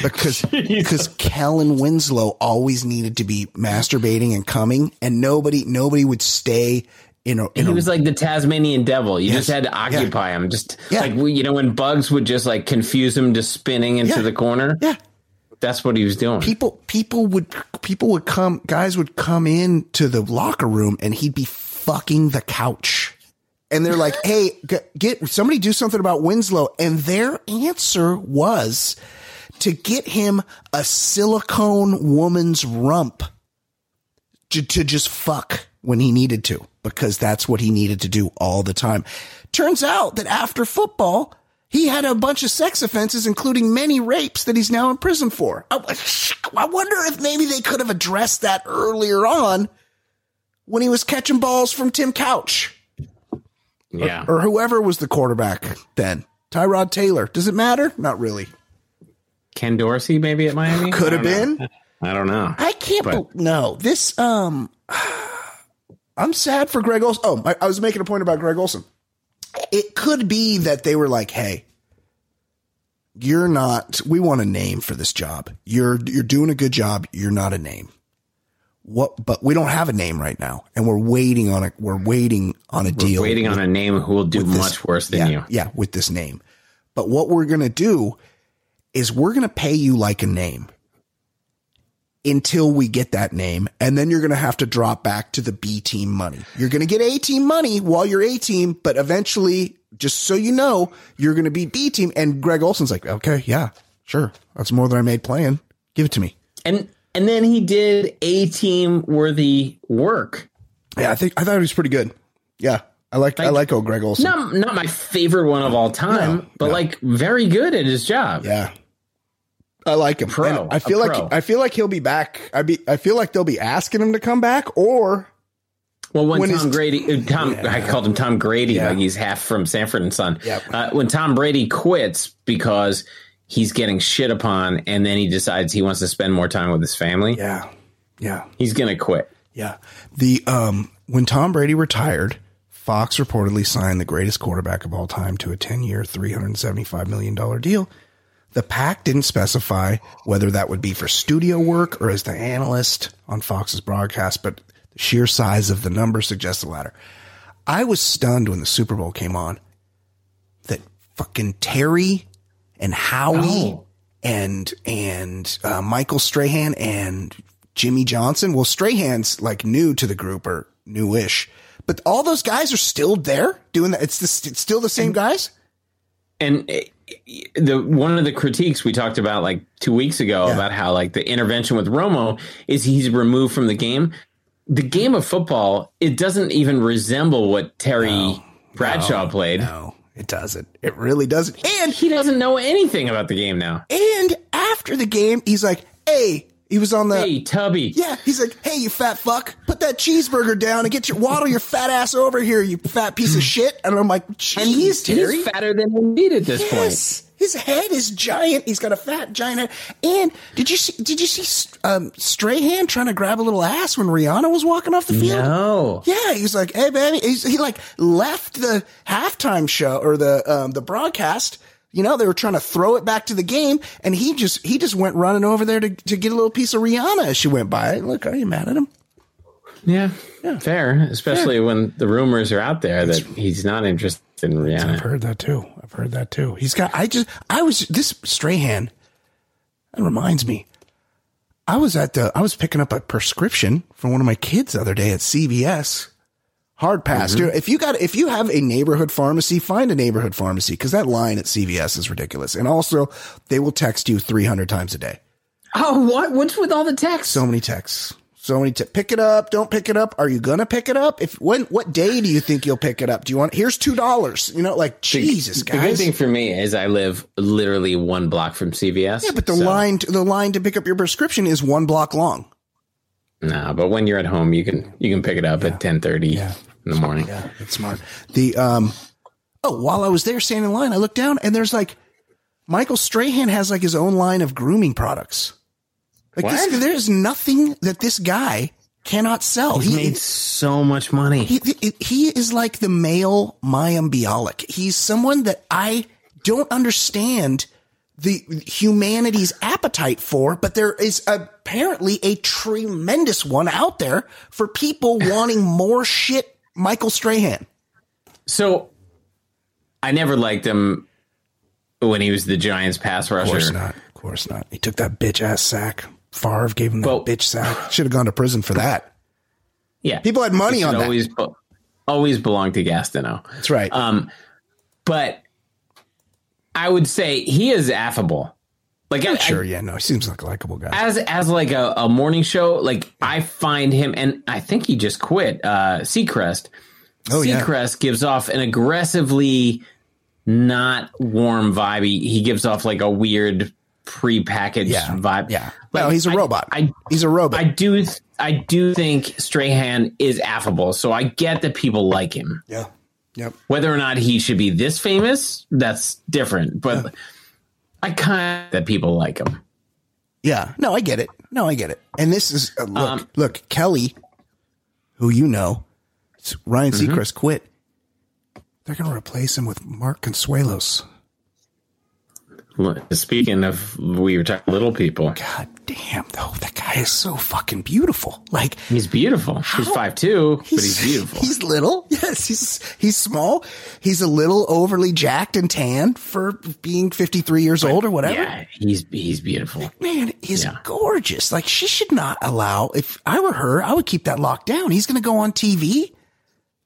because because Kellen Winslow always needed to be masturbating and coming and nobody nobody would stay in a, in He a was like the Tasmanian devil. You Yes. just had to occupy him. Just Yeah. like we- you know when bugs would just like confuse him to spinning into Yeah. the corner. yeah That's what he was doing. people people would people would come guys would come in to the locker room and he'd be fucking the couch and they're like hey g- get somebody do something about winslow and their answer was to get him a silicone woman's rump to, to just fuck when he needed to because that's what he needed to do all the time turns out that after football he had a bunch of sex offenses, including many rapes that he's now in prison for. I, I wonder if maybe they could have addressed that earlier on when he was catching balls from Tim Couch yeah. or whoever was the quarterback then. Tyrod Taylor. Does it matter? Not really. Ken Dorsey maybe at Miami. Could have don't know. been. I don't know. I can't. But- bel no, this. Um, I'm sad for Greg Olsen. Oh, I, I was making a point about Greg Olsen. It could be that they were like, "Hey, you're not. We want a name for this job. You're you're doing a good job. You're not a name. What? But we don't have a name right now, and we're waiting on a. We're waiting on a deal. Waiting on a name who will do with this- much worse than yeah, you. Yeah, with this name. But what we're going to do is we're going to pay you like a name until we get that name. And then you're going to have to drop back to the B team money. You're going to get A team money while you're A team, but eventually, just so you know, you're going to be B team. And Greg Olsen's like, okay, yeah, sure. That's more than I made playing. Give it to me. And and then he did a team worthy work. Yeah, I think, I thought he was pretty good. Yeah. I like, I like old Greg Olsen. Not not my favorite one of all time, No, but no. like very good at his job. Yeah. I like him. Pro, And I a feel like pro. I feel like he'll be back. I be I feel like they'll be asking him to come back or Well, when, When Tom his- Grady, uh, Tom, I called him Tom Grady, Yeah. like he's half from Sanford and Son. Yep. Uh, when Tom Brady quits because he's getting shit upon, and then he decides he wants to spend more time with his family, yeah. Yeah. he's gonna quit. Yeah. The um when Tom Brady retired, Fox reportedly signed the greatest quarterback of all time to a 10-year, 375 million dollar deal. The pack didn't specify whether that would be for studio work or as the analyst on Fox's broadcast, but the sheer size of the number suggests the latter. I was stunned when the Super Bowl came on that fucking Terry and Howie Oh. and and uh, Michael Strahan and Jimmy Johnson. Well, Strahan's like new to the group or newish, but all those guys are still there doing that. It's, the, it's still the same guys. And uh, the one of the critiques we talked about like two weeks ago Yeah. about how like the intervention with Romo is he's removed from the game. The game of football, it doesn't even resemble what Terry Bradshaw played. No, it doesn't. It really doesn't. And He doesn't know anything about the game now. and after the game, he's like, "Hey." He was on the Hey, Tubby. Yeah, he's like, "Hey, you fat fuck, put that cheeseburger down and get your waddle your fat ass over here, you fat piece of shit." And I'm like, And he's, Terry." he's fatter than Embiid at this point. Yes, his head is giant. He's got a fat giant head. And did you see? Did you see um, Strahan trying to grab a little ass when Rihanna was walking off the field? No. Yeah, he was like, "Hey, baby," He's, he like left the halftime show or the um, the broadcast. You know, they were trying to throw it back to the game, and he just he just went running over there to, to get a little piece of Rihanna as she went by. Look, are you mad at him? Yeah, fair. Especially when the rumors are out there that he's not interested in Rihanna. I've heard that too. I've heard that too. He's got. I just. I was this Strahan. That reminds me. I was at the. I was picking up a prescription for one of my kids the other day at CVS. Hard pass, mm-hmm. dude. If you got, if you have a neighborhood pharmacy, find a neighborhood pharmacy because that line at CVS is ridiculous. And also, they will text you three hundred times a day. Oh, what? What's with all the texts? So many texts. So many. Te- pick it up. Don't pick it up. Are you gonna pick it up? If when? What day do you think you'll pick it up? Do you want? Here's two dollars. You know, like Jesus, guys. The good thing for me is I live literally one block from CVS. Yeah, but the so- line to, the line to pick up your prescription is one block long. No, but when you're at home, you can you can pick it up at ten thirty in the morning. Yeah, that's smart. The um oh, while I was there standing in line, I looked down and there's like Michael Strahan has like his own line of grooming products. Like this, there's nothing that this guy cannot sell. He's He- made so much money. he, he, he is like the male Mayim Bialik. He's someone that I don't understand the humanity's appetite for, but there is apparently a tremendous one out there for people wanting more shit Michael Strahan. So I never liked him when he was the Giants pass rusher. Of course not. Of course not. He took that bitch ass sack. Favre gave him that Well- bitch sack. Should have gone to prison for that. Yeah. People had money on should that. always be- always belonged to Gastineau. That's right. Um, but I would say he is affable. Like I, sure, I- yeah, no, he seems like a likable guy. as as like a, a morning show, like I find him, and I think he just quit. Uh, Seacrest. Oh, yeah. Seacrest gives off an aggressively not warm vibe. He, he gives off like a weird prepackaged Yeah, vibe. yeah. Like, no, he's a I- robot. I he's a robot. I do I do think Strahan is affable, so I get that people like him. yeah. Yep. Whether or not he should be this famous, that's different. But I kind of that people like him. Yeah, no, I get it. No, I get it. And this is uh, look, Um, look, Kelly, who you know, it's Ryan Mm-hmm. Seacrest quit. They're going to replace him with Mark Consuelos. Speaking of, we were talking little people. God damn, though, that guy is so fucking beautiful. Like He's beautiful. He's five two, but he's beautiful. He's little. Yes, he's he's small. He's a little overly jacked and tan for being fifty three years old or whatever. yeah, he's he's beautiful. Man, he's Yeah. gorgeous. Like she should not allow. If I were her, I would keep that locked down. He's going to go on TV.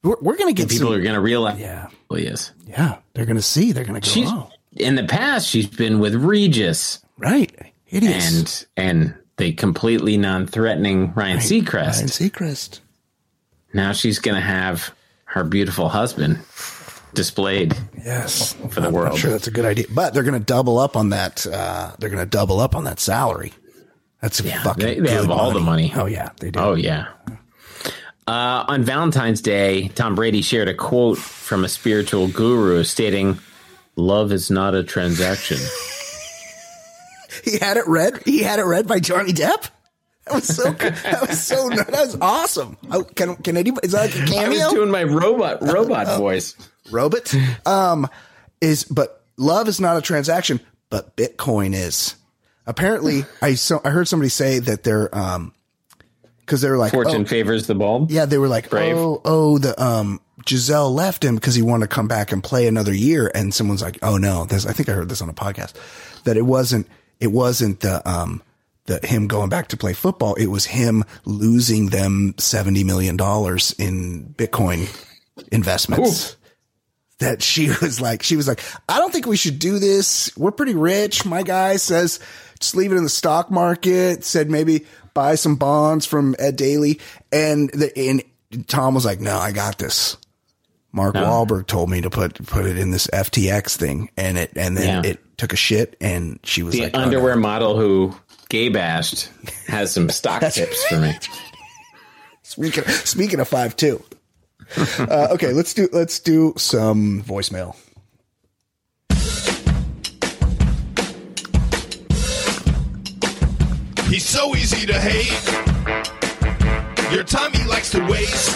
We're, we're going to get People some, are gonna realize Yeah. he is. Yeah, they're going to see. They're going to go. She's oh, in the past. She's been with Regis, right. And and the completely non-threatening Ryan Seacrest. Ryan Seacrest. Now she's gonna have her beautiful husband displayed. Yes, For the I'm world. Not sure that's a good idea, but they're going to double up on that. Uh, they're going to double up on that salary. That's a fucking. they- they have good all the money. Oh yeah, they do. Oh yeah. Uh, on Valentine's Day, Tom Brady shared a quote from a spiritual guru stating, "Love is not a transaction." He had it read. He had it read by Johnny Depp. That was so. good. That was so. That was awesome. Oh, can can anybody? Is that like a I was cameo? doing my robot robot voice. Robot. Um, is but love is not a transaction, but Bitcoin is. Apparently, I so I heard somebody say that they're um, because they were like Fortune oh, favors the bulb. Yeah, they were like, Brave. oh, oh, the um, Gisele left him because he wanted to come back and play another year, and someone's like, oh no, this. I think I heard this on a podcast that it wasn't, it wasn't the um, the him going back to play football. It was him losing them seventy million dollars in Bitcoin investments. That she was like, she was like, I don't think we should do this. We're pretty rich. My guy says, just leave it in the stock market. Said maybe buy some bonds from Ed Daly. And the, and Tom was like, no, I got this. Mark Wahlberg told me to put, put it in this FTX thing. And it, and then Yeah. it took a shit and she was The like, oh, underwear no. model who gay bashed has some stock tips for me. Speaking, speaking of five two. Uh, okay, let's do, let's do some voicemail. He's so easy to hate. Your time he likes to waste.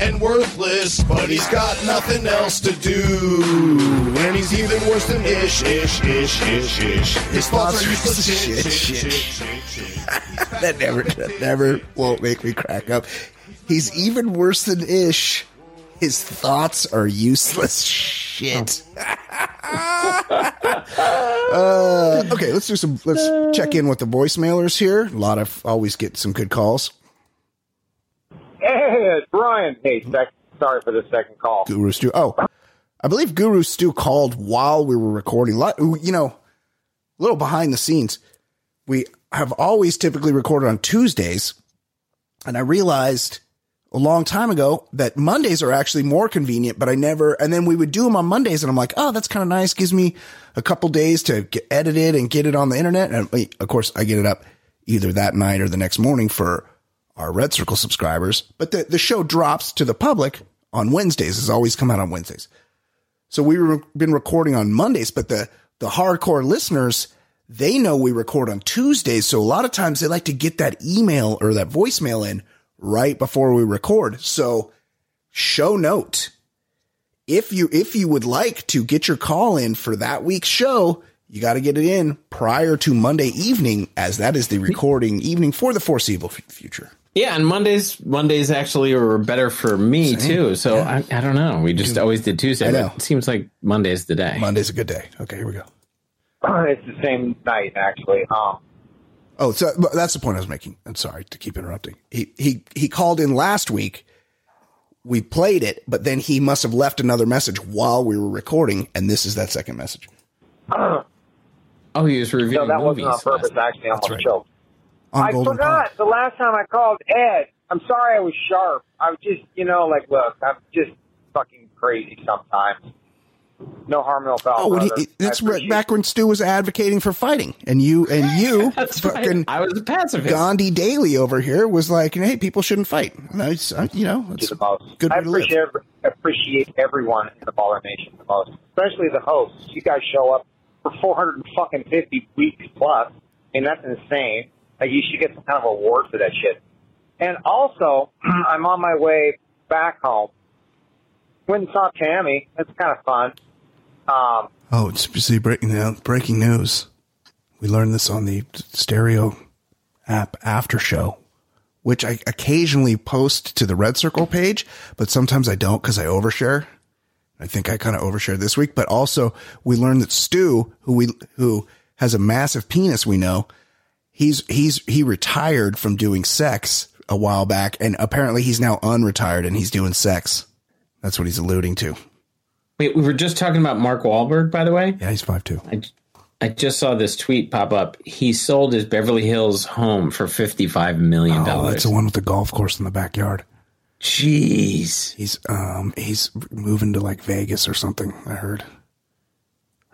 and worthless. But he's got nothing else to do. And he's even worse than ish, ish, ish, ish, ish. His thoughts are useless shit, shit, shit, shit, that never that never won't make me crack up. He's even worse than Ish. His thoughts are useless shit. uh, okay, let's do some. Let's check in with the voicemailers here. A lot of always get some good calls. Hey, Brian. Hey, sec- sorry for the second call. Guru Stu. Oh, I believe Guru Stu called while we were recording. You know, a little behind the scenes. We have always typically recorded on Tuesdays, and I realized a long time ago that Mondays are actually more convenient, but I never, and then we would do them on Mondays and I'm like, oh, that's kind of nice. Gives me a couple days to get, edit it and get it on the internet. And of course I get it up either that night or the next morning for our Red Circle subscribers, but the, the show drops to the public on Wednesdays. It's always come out on Wednesdays. So we've been recording on Mondays, but the, the hardcore listeners, they know we record on Tuesdays. So a lot of times they like to get that email or that voicemail in right before we record. So show note. If you, if you would like to get your call in for that week's show, you got to get it in prior to Monday evening as that is the recording evening for the foreseeable f- future. Yeah, and Mondays Mondays actually were better for me Same. too. So Yeah. I, I don't know. We just always did Tuesday. I but know. It seems like Monday's the day. Monday's a good day. Okay, here we go. it's the same night actually. Um, Oh, so that's the point I was making. I'm sorry to keep interrupting. He he he called in last week. We played it, but then he must have left another message while we were recording, and this is that second message. Oh, he was reviewing no, that movies. wasn't on purpose. Actually, I almost right. choked. On I Golden forgot the last time I called Ed. I'm sorry I was sharp. I was just, you know, like, look, I'm just fucking crazy sometimes. No harm, no foul. Oh, when he, that's right, back when Stu was advocating for fighting, and you and you That's right. fucking I was a pacifist. Gandhi Daily over here was like, hey, people shouldn't fight. No, it's, uh, you know, you it's the most. good I way to live. appreciate appreciate everyone in the Baller Nation the most, especially the hosts. You guys show up for 450 weeks plus. I mean, that's insane. Like, you should get some kind of award for that shit. And also, I'm on my way back home. Went and saw Tammy. That's kind of fun. Um, Oh, it's see, breaking breaking news. We learned this on the stereo app after show, which I occasionally post to the Red Circle page, but sometimes I don't because I overshare. I think I kind of overshared this week, but also we learned that Stu, who we who has a massive penis, we know he's he's he retired from doing sex a while back, and apparently he's now unretired and he's doing sex. That's what he's alluding to. Wait, we were just talking about Mark Wahlberg, by the way. Yeah, he's five two. I, I just saw this tweet pop up. He sold his Beverly Hills home for fifty five million dollars. that's the one with the golf course in the backyard. Jeez, He's um he's moving to like Vegas or something. I heard.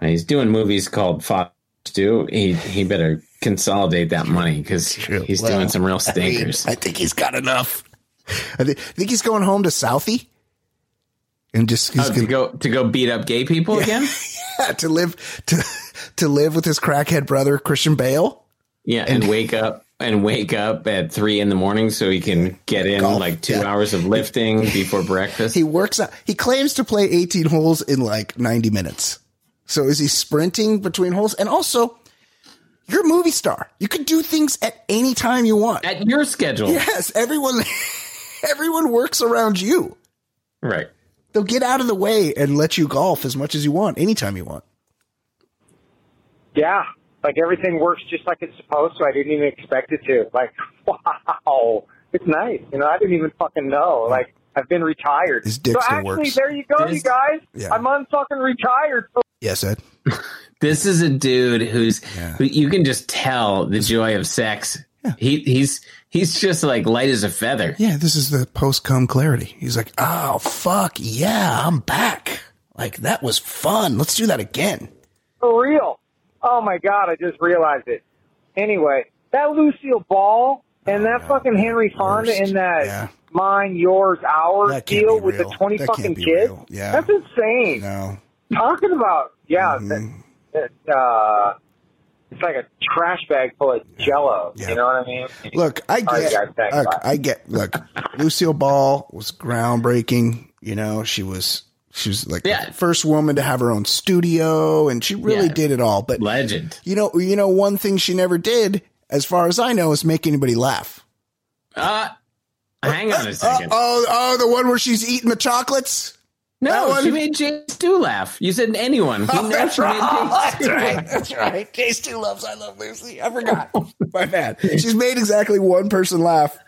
he's doing movies called Fox Stew. He he better consolidate that money because he's Well, doing some real I mean. I, think he's got enough. I thi- think he's going home to Southie, and just he's Oh, to go to go beat up gay people again? yeah, to live to to live with his crackhead brother Christian Bale. Yeah, and, wake up and wake up at three in the morning so he can get in Golf, like two yeah. hours of lifting before breakfast. He works out. He claims to play 18 holes in like 90 minutes. So is he sprinting between holes? And also, you're a movie star. You could do things at any time you want. at your schedule, Yes, everyone everyone works around you. right? They'll get out of the way and let you golf as much as you want, anytime you want. yeah, like everything works just like it's supposed to. I didn't even expect it to. Like, wow, it's nice. You know, I didn't even fucking know. Like, I've been retired. His dick so still actually, works. there you go, you guys. Yeah. I'm unfucking retired. Yes, Ed. This is a dude who's Yeah. who you can just tell the joy of sex. He he's he's just like light as a feather. Yeah, this is the post cum clarity. He's like, oh, fuck, yeah, I'm back. Like, that was fun. Let's do that again. For real. Oh my god, I just realized it. Anyway, that Lucille Ball and oh, that fucking Henry Fonda Worst. in that Yeah. mine, yours, ours deal with the twenty That fucking kids. real. Yeah. That's insane. No. Talking about yeah, Mhm. that, that, uh it's like a trash bag full of jello. Yeah. You know what I mean? Look, I get, guys, look. I get, look, Lucille Ball was groundbreaking. You know, she was, she was like Yeah. the first woman to have her own studio and she really Yeah. did it all. But Legend. you know, you know, one thing she never did, as far as I know, is make anybody laugh. Uh hang on a Oh, second. oh, oh, the one where she's eating the chocolates. That no, one- she made James Stu laugh. You said anyone. Know that's right. Stu laugh. That's right. Case two loves I love Lucy. I forgot. My bad. She's made exactly one person laugh.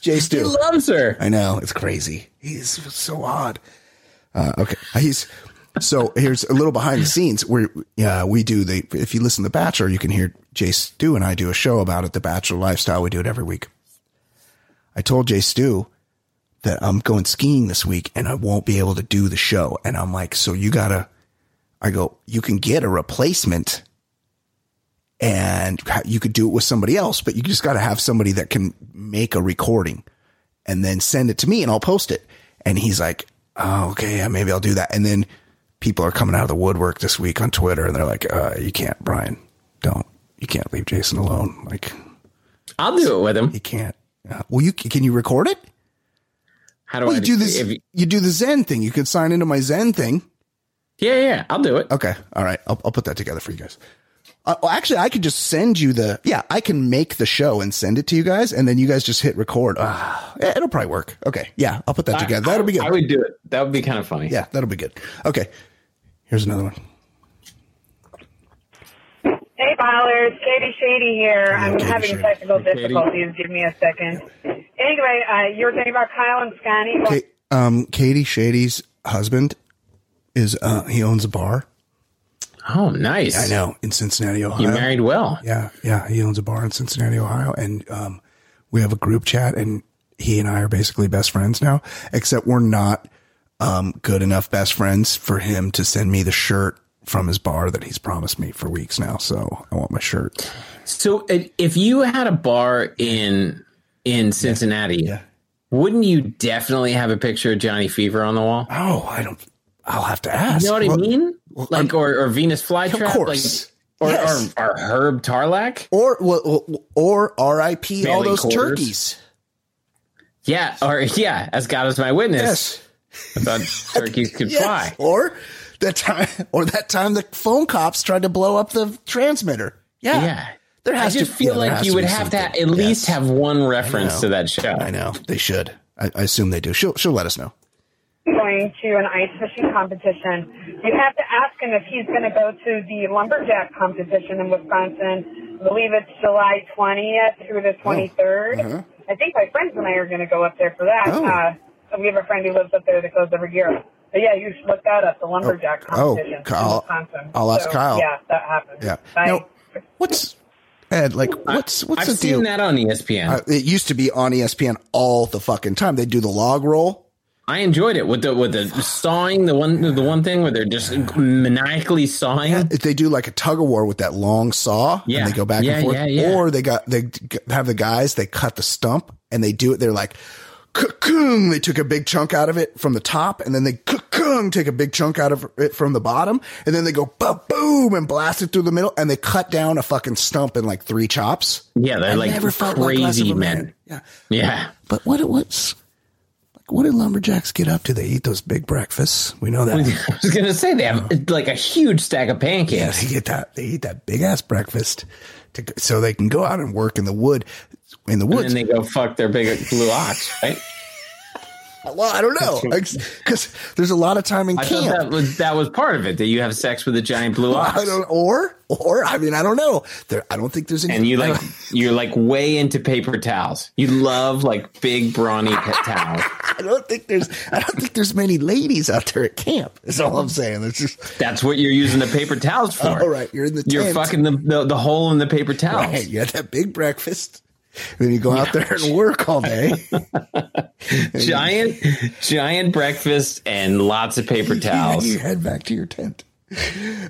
Jay He Stu. loves her. I know it's crazy. He's so odd. Uh, okay, he's so here's a little behind the scenes where yeah we do the if you listen to The Bachelor you can hear Jay Stu and I do a show about it the Bachelor lifestyle we do it every week. I told Jay Stu that I'm going skiing this week and I won't be able to do the show. And I'm like, so you gotta, I go, you can get a replacement and you could do it with somebody else, but you just got to have somebody that can make a recording and then send it to me and I'll post it. And he's like, oh, okay, yeah, maybe I'll do that. And then people are coming out of the woodwork this week on Twitter and they're like, uh, you can't, Brian, don't, you can't leave Jason alone. Like, I'll do it with him. you can't. Uh, well, you can you record it? How do Well, I you do this. if you- You do the Zen thing. You could sign into my Zen thing. yeah, yeah, I'll do it. Okay. All right. I'll, I'll put that together for you guys. Uh, well, actually, I could just send you the, yeah, I can make the show and send it to you guys. And then you guys just hit record. Yeah, it'll probably work. Okay. Yeah. I'll put that together. That'll be good. I would do it. That would be kind of funny. yeah. That'll be good. Okay. Here's another one. Hey, ballers. Katie Shady here. I'm Katie having Shady. technical Hey, Katie. difficulties. Give me a second. Anyway, uh, you were talking about Kyle and Scotty. Well, Okay. Um, Katie Shady's husband is, uh, he owns a bar. Oh, nice. I know in Cincinnati, Ohio. You married well. Yeah, yeah. He owns a bar in Cincinnati, Ohio, and um, we have a group chat, and he and I are basically best friends now. Except we're not um, good enough best friends for him to send me the shirt from his bar that he's promised me for weeks now. So I want my shirt. So if you had a bar in in Cincinnati, Yeah. wouldn't you definitely have a picture of Johnny Fever on the wall? Oh, I don't. I'll have to ask. You know what I Well, mean? like or, or Venus flytrap, course. like or, Yes. or or Herb Tarlek. Or or, or R.I.P. all those quarters. turkeys. Yeah, or yeah, as God is my witness. Yes. I thought turkeys could Yes. fly. Or that time, or that time the phone cops tried to blow up the transmitter. Yeah. Yeah. There I has just to feel yeah, like you would be have to at least Yes. have one reference to that show. I know they should. I, I assume they do. She'll she'll let us know. going to an ice fishing competition. You have to ask him if he's going to go to the lumberjack competition in Wisconsin. I believe it's July 20th through the 23rd. I think my friends and I are going to go up there for that. Oh. Uh, we have a friend who lives up there that goes every year. But yeah, you should look that up, the lumberjack Oh, competition Kyle- in Wisconsin. I'll ask So, Kyle. Yeah, that happens. Yeah. Bye. Now, what's Ed? Like, what's what's I've the seen deal? that on ESPN. Uh, it used to be on ESPN all the fucking time. They do the log roll. I enjoyed it with the with the sawing the one the one thing where they're just maniacally sawing. If They do like a tug of war with that long saw, Yeah. and they go back Yeah, and forth. yeah, yeah. Or they got they have the guys they cut the stump and they do it. They're like, cocoon. They took a big chunk out of it from the top, and then they cocoon take a big chunk out of it from the bottom, and then they go boom and blast it through the middle, and they cut down a fucking stump in like three chops. Yeah, they're I like never felt like crazy man. men. Yeah, Yeah. but what what's like what do lumberjacks get up to? They eat those big breakfasts. We know that. I was gonna say they have like a huge stack of Yeah, pancakes. they get that. They eat that big ass breakfast to so they can go out and work in the wood, in the And woods. then they go fuck their big blue ox, right? well, I don't know because there's a lot of time in I camp. that was that was part of it that you have sex with a giant blue ox. I don't, or or I mean I don't know. There, I don't think there's any. and you like you're like way into paper towels. You love like big brawny towels. I don't think there's. I don't think there's many ladies out there at camp. Is all I'm saying. It's just. That's what you're using the paper towels for. All right, you're in the You're fucking the, the the hole in the paper towels. Right, you had that big breakfast. Then you go out there and work all day. Giant giant breakfast and lots of paper towels. you head back to your tent.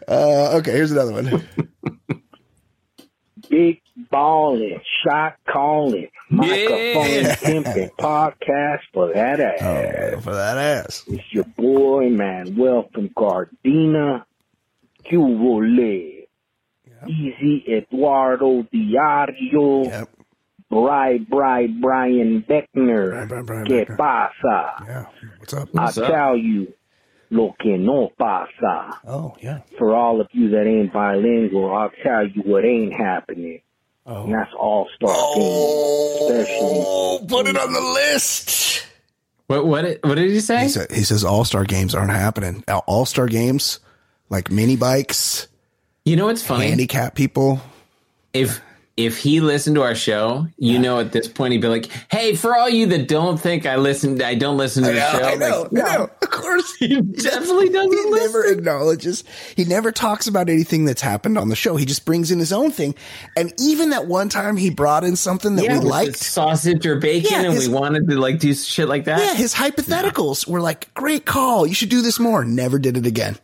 Uh, okay, here's another one. Big ballin', shot calling, microphone Yeah. pimping podcast for that ass. Oh, for that ass. It's your boy, man. Welcome, Gardena, Cuvole, Easy Eduardo Diario, Yep. Bry Bry Brian Beckner. Brian, Brian, Brian Que Beckner. pasa? Yeah. What's up? I What's up? tell you, lo que no pasa. Oh, yeah. For all of you that ain't bilingual, I'll tell you what ain't happening. Oh. And that's All Star oh, Games, especially. Oh, put it on the list. What what did, what did he say? He, said, he says all star games aren't happening. All star games, like mini bikes, You know what's funny? handicap people. if if he listened to our show, you know, at this point he'd be like, "Hey, for all you that don't think I listen, I don't listen to the show." I know, like, I know. Of course, he definitely doesn't listen. He listen. never acknowledges. He never talks about anything that's happened on the show. He just brings in his own thing. And even that one time he brought in something that yeah, we liked. sausage or bacon, Yeah, and we wanted to like do shit like that. Yeah, his hypotheticals were like, great call. You should do this more. Never did it again.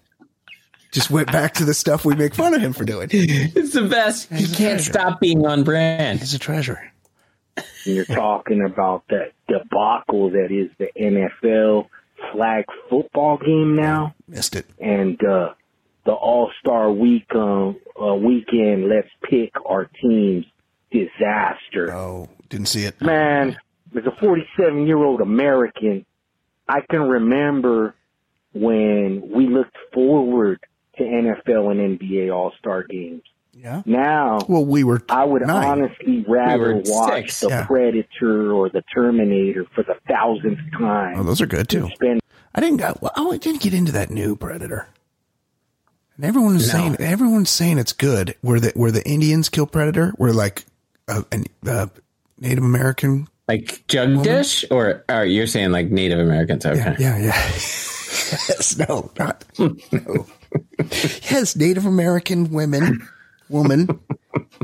Just went back to the stuff we make fun of him for doing. it's the best. He He's a can't treasure. stop being on brand. He's a treasure. You're talking about that debacle that is the NFL flag football game now, Missed it. and uh, the All Star Week um, uh, weekend. Let's pick our teams. Disaster. Oh, didn't see it. Man, as a 47 year old American, I can remember when we looked forward to NFL and NBA All Star games. Yeah. Now, Well, we were. I would nine. honestly rather were watch six. the Yeah. Predator or the Terminator for the thousandth time. Oh, time. those are good too. Spend I didn't got. Well, oh, I didn't get into that new Predator. And everyone was saying everyone's saying it's good. Where the where the Indians kill Predator, where like a, a, a Native American. Like Jugdish, or, or you're saying like Native Americans? Okay. Yeah, yeah. yes, no, not no. yes, Native American women woman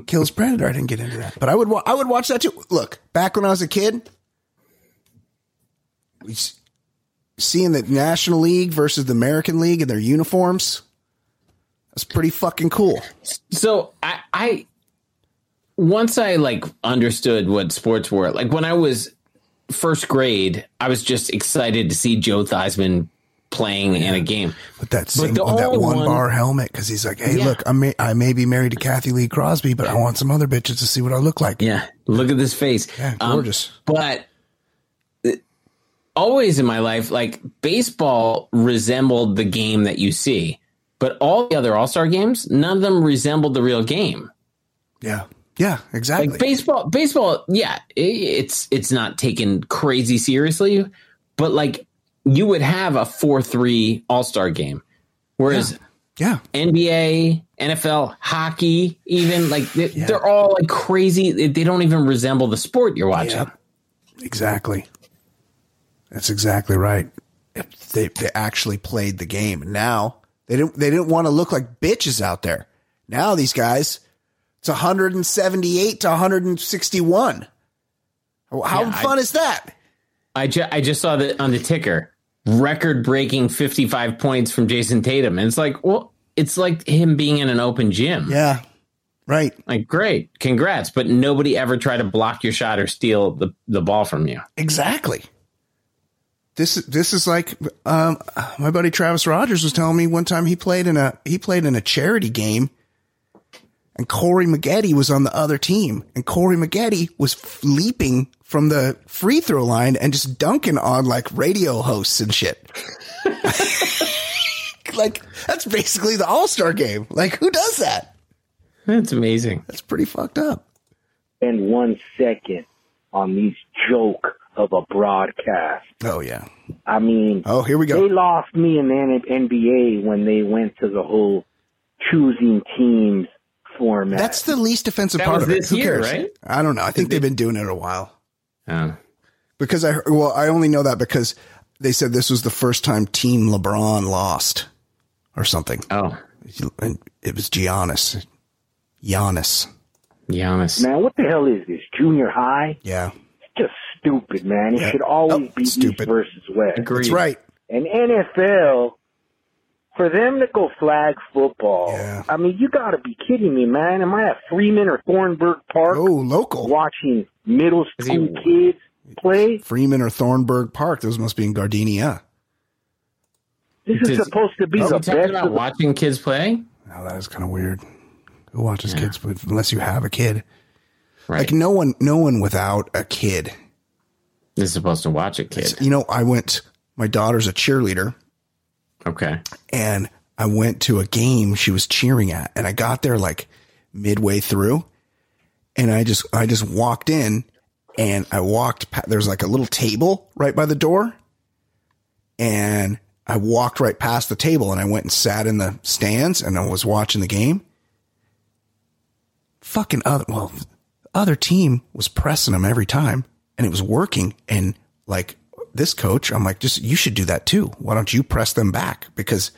kills Predator. I didn't get into that, but I would wa- I would watch that too. Look, back when I was a kid, seeing the National League versus the American League in their uniforms. That's pretty fucking cool. So I, I once I like understood what sports were, like when I was first grade, I was just excited to see Joe Theismann playing in a game. With that But with that one, one- bar helmet, because he's like, "Hey, Yeah. look, I may I may be married to Cathy Lee Crosby, but I want some other bitches to see what I look like." Yeah, look at this face. Yeah, Um, gorgeous. but it- always in my life, like baseball resembled the game that you see, but all the other All Star games, none of them resembled the real game. yeah, yeah, exactly. Like baseball, baseball, yeah, i- it's it's not taken crazy seriously, but like you would have a four three All Star game, whereas yeah, NBA, NFL, hockey, even like they, they're all like crazy. They don't even resemble the sport you're watching. Yeah. Exactly. That's exactly right. If they they actually played the game. Now they didn't they didn't want to look like bitches out there. Now these guys, it's 178 to 161. How Yeah, I- fun is that? I, ju- I just saw that on the ticker record breaking 55 points from Jayson Tatum. And it's like, well, it's like him being in an open gym. Yeah. Right. Like, great, congrats. But nobody ever tried to block your shot or steal the, the ball from you. Exactly. This this is like um, my buddy Travis Rogers was telling me one time he played in a he played in a charity game, and Corey Maggette was on the other team, and Corey Maggette was f- leaping from the free throw line and just dunking on like radio hosts and shit. like that's basically the All Star game. Like who does that? That's amazing. That's pretty fucked up. spend one second on these joke of a broadcast. Oh yeah. I mean, Oh here we go. they lost me in the NBA when they went to the whole choosing teams format. That's the least offensive That part was of it. this Who year, cares? right? I don't know. I think they've been doing it a while. Oh. Because I well, I only know that because they said this was the first time Team LeBron lost or something. Oh, And it was Giannis. Giannis. Giannis. man. What the hell is this? Junior high? Yeah, It's just stupid, man. It Yeah. should always Oh, be stupid. East versus West. Agreed. that's right. And NFL, for them to go flag football, Yeah. I mean, you got to be kidding me, man. Am I at Freeman or Thornburg Park Oh, local watching middle Is he- school kids play? Freeman or Thornburg Park. Those must be in Gardena. This is Does- supposed to be Are the we talking best about of the watching kids play? Oh, that is kind of weird. Who watches kids with, unless you have a kid? Right. Like no one, no one without a kid. is supposed to watch a kid. You know, I went. My daughter's a cheerleader. Okay. and I went to a game she was cheering at and I got there like midway through and I just I just walked in and I walked there's like a little table right by the door and I walked right past the table and I went and sat in the stands and I was watching the game fucking other well other team was pressing them every time and it was working. And like this coach, I'm like, just, you should do that too. Why don't you press them back? Because it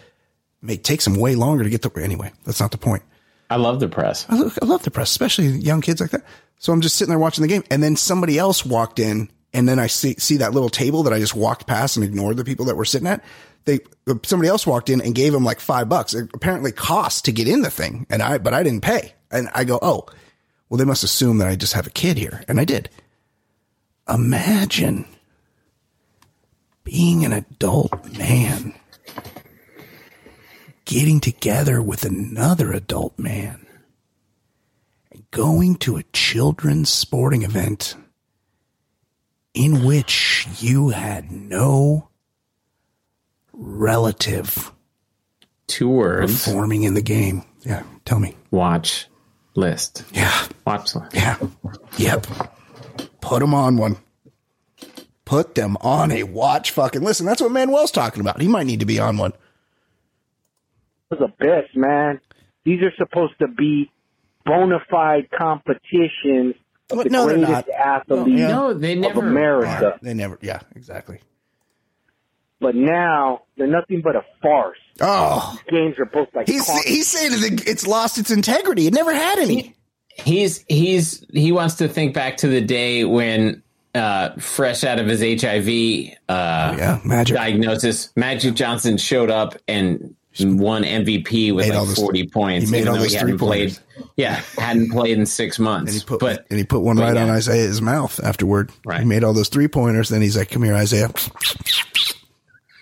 may take them way longer to get the, anyway, that's not the point. I love the press. I, lo- I love the press, especially young kids like that. So I'm just sitting there watching the game, and then somebody else walked in, and then I see see that little table that I just walked past and ignored the people that were sitting at. They somebody else walked in and gave them like five bucks. It apparently cost to get in the thing, and I but I didn't pay. And I go, oh, well, they must assume that I just have a kid here, and I did. Imagine being an adult man getting together with another adult man and going to a children's sporting event in which you had no relative Two words. performing in the game. Yeah, tell me. Watch list. Yeah. Watch list. Yeah. Yep. Put them on one. Put them on a watch fucking listen. That's what Manuel's talking about. He might need to be on one. are the best, man. These are supposed to be bona fide competitions of the no, they're greatest not. athletes No, they of never America. They never. Yeah, exactly. But now they're nothing but a farce. Oh, These games are both like he's con- he's saying it's lost its integrity. It never had any. He's he's he wants to think back to the day when uh fresh out of his HIV uh yeah, Magic. diagnosis, Magic Johnson showed up and won MVP with Made like those- 40 points. he made even all though those hadn't played. three-pointers. Yeah, hadn't played in six months. And he put but and he put one but right on. Isiah's mouth afterward. Right. He made all those three pointers. Then he's like, "Come here, Isiah.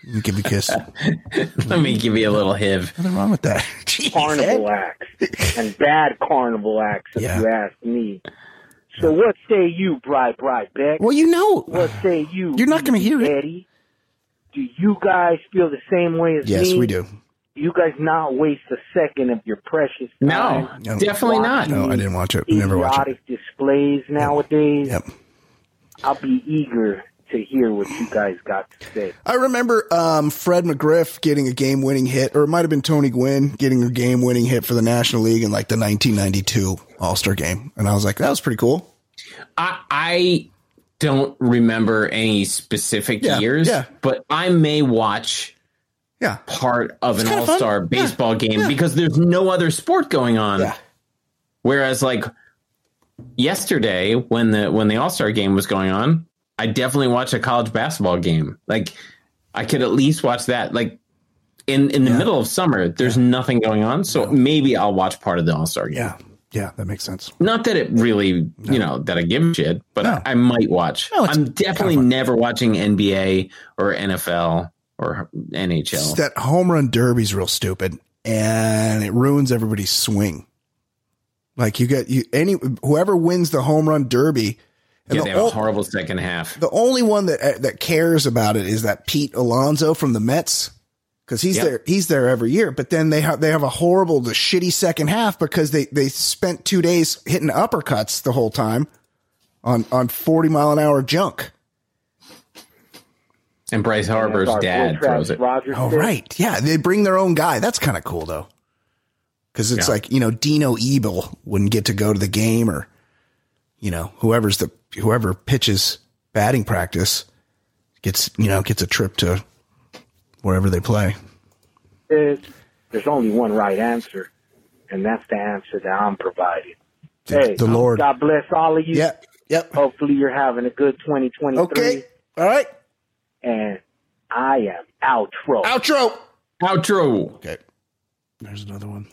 Let me give you a kiss." let me give you a little hiv. Nothing wrong with that. Jeez, carnival Ed. acts and bad carnival acts, if Yeah. you ask me. So what say you, Bri Bri Beck? Well, you know, What say you? You're not gonna hear it. Eddie? Do you guys feel the same way as yes, me? we do. Do you guys not waste a second of your precious No, time? No. definitely not. No, I didn't watch it. Never watch it. Idiotic displays nowadays. Yep. I'll be eager to hear what you guys got to say. I remember um, Fred McGriff getting a game winning hit, or it might have been Tony Gwynn getting a game winning hit for the National League in like the 1992 All Star game. And I was like, that was pretty cool. I, I don't remember any specific Yeah, years, yeah. but I may watch Yeah. part of an all fun. star Yeah, baseball game yeah. because there's no other sport going on. Yeah. Whereas like yesterday when the when the all star game was going on, I definitely watch a college basketball game. Like I could at least watch that. Like in in the middle of summer, there's nothing going on, so maybe I'll watch part of the all star game. Yeah. Yeah. That makes sense. Not that it really, you know, that I give a shit, but No. I, I might watch. No, I'm definitely never watching NBA or NFL or It's NHL. that home run derby's real stupid and it ruins everybody's swing. Like you get you any whoever wins the home run derby. And Yeah, the they have a horrible second half. The only one that uh, that cares about it is that Pete Alonso from the Mets because he's Yep. there. He's there every year. But then they have they have a horrible, the shitty second half because they they spent two days hitting uppercuts the whole time on on forty mile an hour junk. And Bryce Harper's Our dad throws it. Rogers Oh pick. right, yeah. They bring their own guy. That's kind of cool though, because it's Yeah. like you know Dino Ebel wouldn't get to go to the game or you know whoever's the whoever pitches batting practice gets you know gets a trip to wherever they play. is there's only one right answer, and that's the answer that I'm providing. Hey, the Lord. God bless all of you. Yep. Yep. Hopefully you're having a good 2023. Okay. All right. And I am outro. Outro. Outro. Okay. There's another one.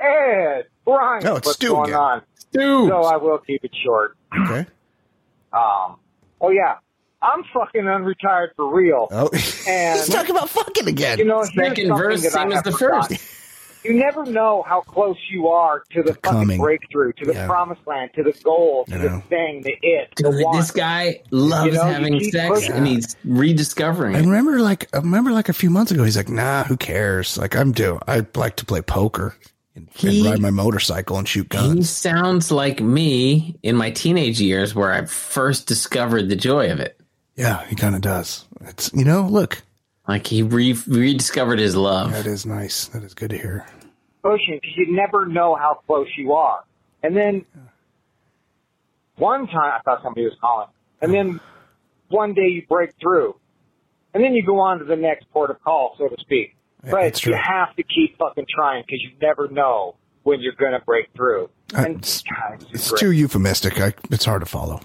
Ed, Brian, No, it's what's Stu going again. on? Dude. So I will keep it short. Okay. Um, oh yeah, I'm fucking unretired for real. Oh, And- he's talking about fucking again. You know, Second verse, same as the forgotten. first. You never know how close you are to the, fucking coming. breakthrough, to the Yeah. promised land, to the goal, to the thing, the it, the Dude, one. this guy loves You know, having sex pushing. and he's rediscovering I it. remember like I remember like a few months ago. He's like, "Nah, who cares? Like I'm do. I like to play poker and, and ride my motorcycle and shoot guns. He sounds like me in my teenage years where I first discovered the joy of it. Yeah, he kind of does. It's you know, look, Like he re- rediscovered his love. that is nice. That is good to hear. Ocean, because you never know how close you are. And then one time I thought somebody was calling, and then one day you break through, and then you go on to the next port of call, so to speak. Yeah, but you have to keep fucking trying because you never know when you're going to break through. Uh, And it's- God, it's, It's too euphemistic. I, it's hard to follow.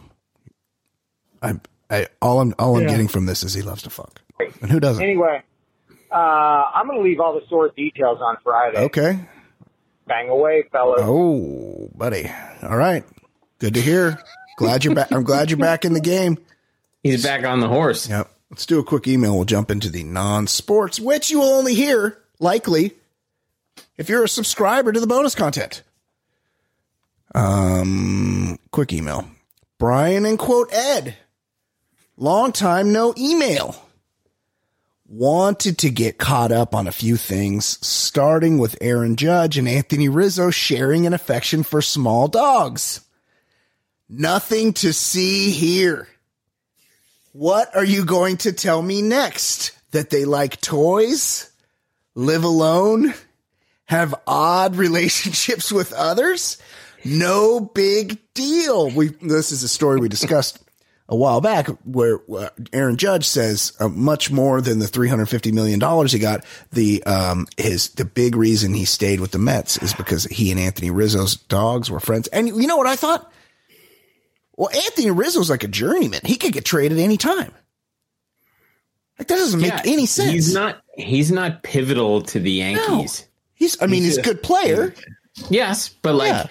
I, I, all I'm, all I'm Yeah. getting from this is he loves to fuck, and who doesn't? Anyway, uh, I'm going to leave all the sore details on Friday. Okay. Bang away, fellas. Oh, buddy. All right. Good to hear. Glad you're back. I'm glad you're back in the game. He's back on the horse. Yep. Let's do a quick email. We'll jump into the non-sports, which you will only hear likely if you're a subscriber to the bonus content. Um, quick email. Brian and quote Ed. Long time no email. Wanted to get caught up on a few things, starting with Aaron Judge and Anthony Rizzo sharing an affection for small dogs. Nothing to see here. What are you going to tell me next? That they like toys, live alone, have odd relationships with others? No big deal. We this is a story we discussed a while back where uh, Aaron Judge says uh, much more than the 350 million dollars he got. The um his the big reason he stayed with the Mets is because he and Anthony Rizzo's dogs were friends. And you know what I thought? Well, Anthony Rizzo's like a journeyman. He could get traded anytime. Like that doesn't make Yeah, any sense. He's not. He's not pivotal to the Yankees. He's. I mean, he's a good player. Yes, but like, Yeah.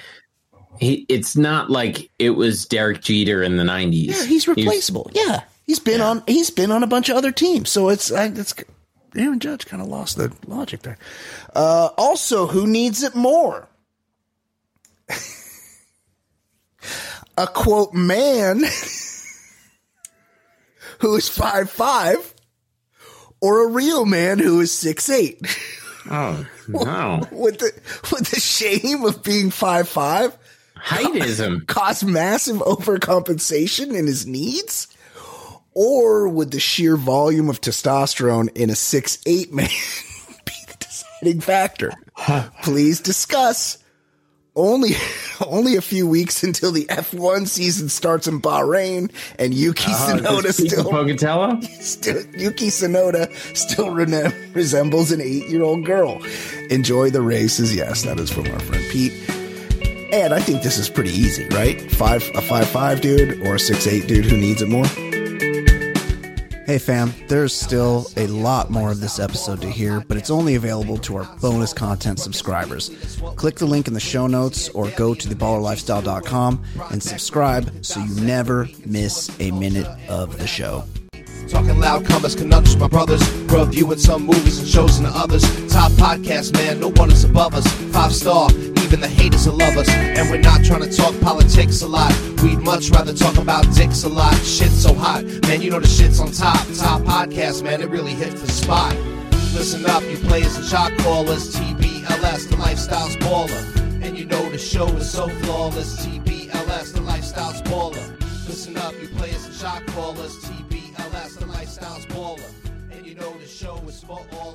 he. It's not like it was Derek Jeter in the nineties. Yeah, he's replaceable. yeah, he's been on. He's been on a bunch of other teams. So it's. I, it's Aaron Judge kind of lost the logic there. Uh, also, who needs it more? a quote man who is five five, or a real man who is six eight. Oh no! with the with the shame of being five five, heightism cause massive overcompensation in his needs, or would the sheer volume of testosterone in a six eight man be the deciding factor? Please discuss. Only only a few weeks until the F1 season starts in Bahrain, and Yuki Oh, Tsunoda still Pocatello? still, Yuki Tsunoda still rene- resembles an eight year old girl. Enjoy the races. Yes, that is from our friend Pete. And I think this is pretty easy, right? Five a five five dude or a six eight dude who needs it more. Hey fam, there's still a lot more of this episode to hear, but it's only available to our bonus content subscribers. Click the link in the show notes or go to theballerlifestyle.com and subscribe so you never miss a minute of the show. Talking loud, comers, conundrums, my brothers. Reviewing some movies and shows and others. Top podcast, man, no one is above us. Five star, even the haters will love us. And we're not trying to talk politics a lot. We'd much rather talk about dicks a lot. Shit's so hot, man, you know the shit's on top. Top podcast, man, it really hits the spot. Listen up, you players and shot callers. TBLS, the lifestyle's baller. And you know the show is so flawless. TBLS, the lifestyle's baller. Listen up, you players and shot callers. TBLS, baller. And you know the show is for all